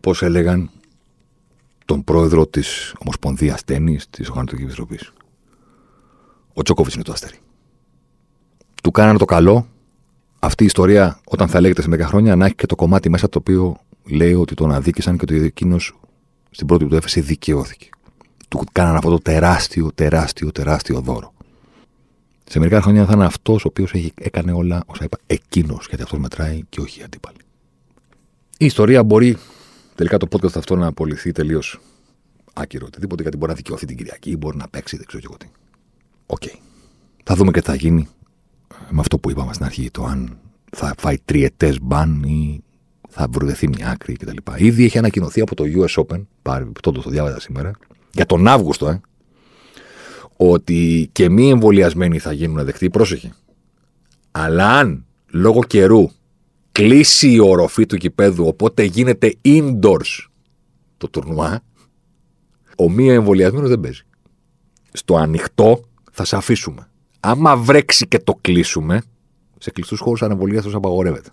πώς έλεγαν τον πρόεδρο της Ομοσπονδίας Τέννη της Οργανωτικής Επιτροπής. Ο Τσόκοβιτ είναι το αστέρι. Του κάνανε το καλό. Αυτή η ιστορία, όταν θα λέγεται σε 10 χρόνια, να έχει και το κομμάτι μέσα το οποίο λέει ότι τον αδίκησαν και ότι εκείνος στην πρώτη του έφεση δικαιώθηκε. Του κάνανε αυτό το τεράστιο, τεράστιο, τεράστιο δώρο. Σε μερικά χρόνια θα είναι αυτός ο οποίος έκανε όλα όσα είπα εκείνος, γιατί αυτός μετράει και όχι η αντίπαλη. Η ιστορία μπορεί τελικά το podcast αυτό να απολυθεί τελείως άκυρο. Οτιδήποτε γιατί μπορεί να δικαιωθεί την Κυριακή, μπορεί να παίξει, δεν ξέρω και εγώ τι. ΟΚ. Okay. Θα δούμε και τι θα γίνει με αυτό που είπαμε στην αρχή, το αν θα φάει τριετές ban ή θα βρεθεί μια άκρη κτλ. Ήδη έχει ανακοινωθεί από το US Open, πάρει, τότε το διάβαζα σήμερα, για τον Αύγουστο, ε, ότι και μη εμβολιασμένοι θα γίνουν δεκτοί. Πρόσεχε. Αλλά αν λόγω καιρού κλείσει η οροφή του γηπέδου, οπότε γίνεται indoors το τουρνουά, ο μη εμβολιασμένος δεν παίζει. Στο ανοιχτό θα σε αφήσουμε. Άμα βρέξει και το κλείσουμε, σε κλειστούς χώρους ανεμβολίας του απαγορεύεται.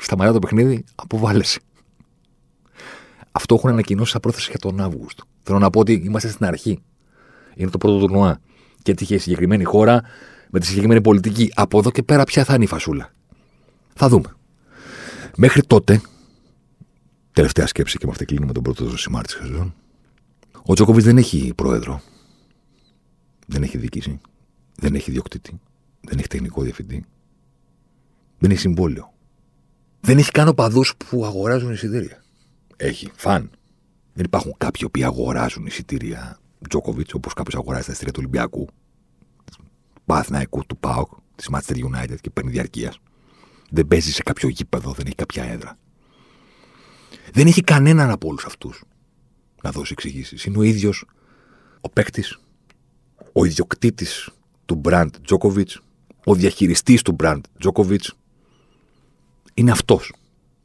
Σταματά το παιχνίδι, αποβάλλεσαι. Αυτό έχουν ανακοινώσει σαν πρόθεση για τον Αύγουστο. Θέλω να πω ότι είμαστε στην αρχή. Είναι το πρώτο τουρνουά. Και έτυχε η συγκεκριμένη χώρα με τη συγκεκριμένη πολιτική. Από εδώ και πέρα, ποια θα είναι η φασούλα. Θα δούμε. Μέχρι τότε, τελευταία σκέψη και με αυτή κλείνουμε τον πρώτο σημάρι της σεζόν. Ο Τζόκοβιτς δεν έχει πρόεδρο. Δεν έχει διοίκηση. Δεν έχει διοκτήτη. Δεν έχει τεχνικό διευθυντή. Δεν έχει συμβόλαιο. Δεν έχει καν οπαδούς που αγοράζουν εισιτήρια. Έχει φαν. Δεν υπάρχουν κάποιοι που αγοράζουν εισιτήρια Τζόκοβιτς, όπως κάποιος αγοράζει τα εισιτήρια του Ολυμπιακού, του Παθναϊκού, του Πάοκ, της Manchester United και παίρνει διαρκείας. Δεν παίζει σε κάποιο γήπεδο, δεν έχει κάποια έδρα. Δεν έχει κανέναν από όλους αυτούς να δώσει εξηγήσεις. Είναι ο ίδιος ο παίκτης, ο ιδιοκτήτης του brand Djokovic, ο διαχειριστής του brand Djokovic, είναι αυτός.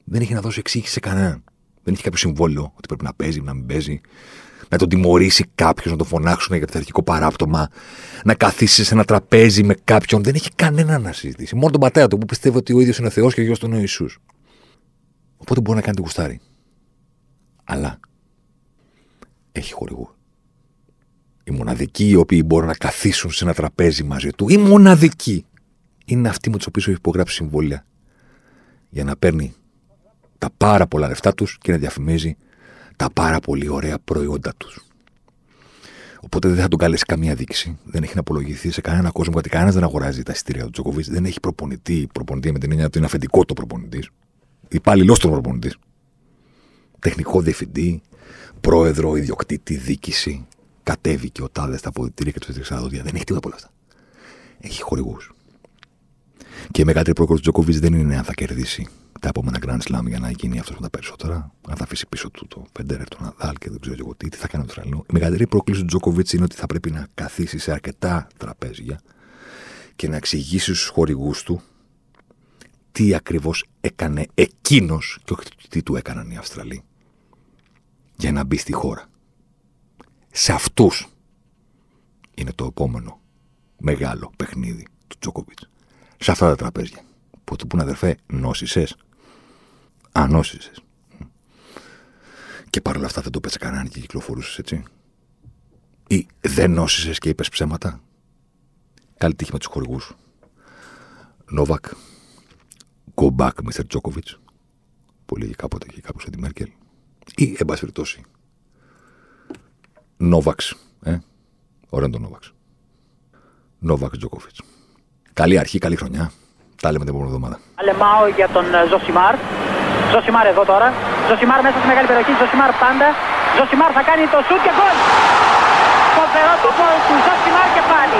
Δεν έχει να δώσει εξήγηση σε κανέναν. Δεν έχει κάποιο συμβόλαιο ότι πρέπει να παίζει, να μην παίζει. Να τον τιμωρήσει κάποιος, να τον φωνάξουν για το θετικό παράπτωμα. Να καθίσει σε ένα τραπέζι με κάποιον. Δεν έχει κανένα να συζητήσει. Μόνο τον πατέρα του που πιστεύει ότι ο ίδιος είναι ο Θεός και ο γιο του είναι ο Ιησούς. Οπότε μπορεί να κάνει τη γουστάρι. Αλλά έχει χορηγού. Οι μοναδικοί οι οποίοι μπορούν να καθίσουν σε ένα τραπέζι μαζί του, οι μοναδικοί, είναι αυτοί με τους οποίους έχει υπογράψει συμβόλαια για να παίρνει τα πάρα πολλά λεφτά τους και να διαφημίζει τα πάρα πολύ ωραία προϊόντα τους. Οπότε δεν θα τον καλέσει καμία δίκηση. Δεν έχει να απολογηθεί σε κανένα κόσμο γιατί κανένας δεν αγοράζει τα εισιτήρια του Τζοκοβίτς. Δεν έχει προπονητή. Προπονητή με την έννοια ότι είναι αφεντικό το προπονητής. Υπάλληλος του προπονητής. Τεχνικό διευθυντή, πρόεδρο, ιδιοκτήτη, δίκηση. Κατέβηκε ο τάδες στα αποδητήρια και τους έδειξε τα δόντια. Δεν έχει τίποτα από όλα αυτά. Έχει χορηγούς. Και η μεγαλύτερη πρόκληση του Τζόκοβιτς δεν είναι αν θα κερδίσει τα επόμενα Grand Slam για να γίνει αυτός με τα περισσότερα. Αν θα αφήσει πίσω του το Φέντερερ, τον Ναδάλ και δεν ξέρω εγώ τι, τι θα κάνει το τρελό. Η μεγαλύτερη πρόκληση του Τζόκοβιτς είναι ότι θα πρέπει να καθίσει σε αρκετά τραπέζια και να εξηγήσει στους χορηγούς του τι ακριβώς έκανε εκείνος και όχι τι του έκαναν οι Αυστραλοί για να μπει στη χώρα. Σε αυτούς είναι το επόμενο μεγάλο παιχνίδι του Τζόκοβιτ. Σε αυτά τα τραπέζια. Που του πούνε αδερφέ, νόσησες. Ανώσησε. Και παρόλα αυτά δεν το πέτσε κανέναν και κυκλοφορούσες έτσι. Ή δεν νόσησες και είπες ψέματα. Καλή τύχη με τους χορηγούς. Νόβακ. Go back, Mr. Djokovic. Που λέγει κάποτε και κάπου σε τη Μέρκελ. Ή, εν πάση περιπτώσει, Νόβαξ. Ε; Ωραίο το Νόβαξ. Νόβαξ Τζόκοβιτ. Καλή αρχή, καλή χρονιά. Τα λέμε την επόμενη εβδομάδα. Αλεμάω για τον ε, Ζωσιμάρ. Ζωσιμάρ εδώ τώρα. Ζωσιμάρ μέσα στη μεγάλη περιοχή. Ζωσιμάρ πάντα. Ζωσιμάρ θα κάνει το σουτ και γκολ. Φοβερό το γκολ του Ζωσιμάρ και πάλι.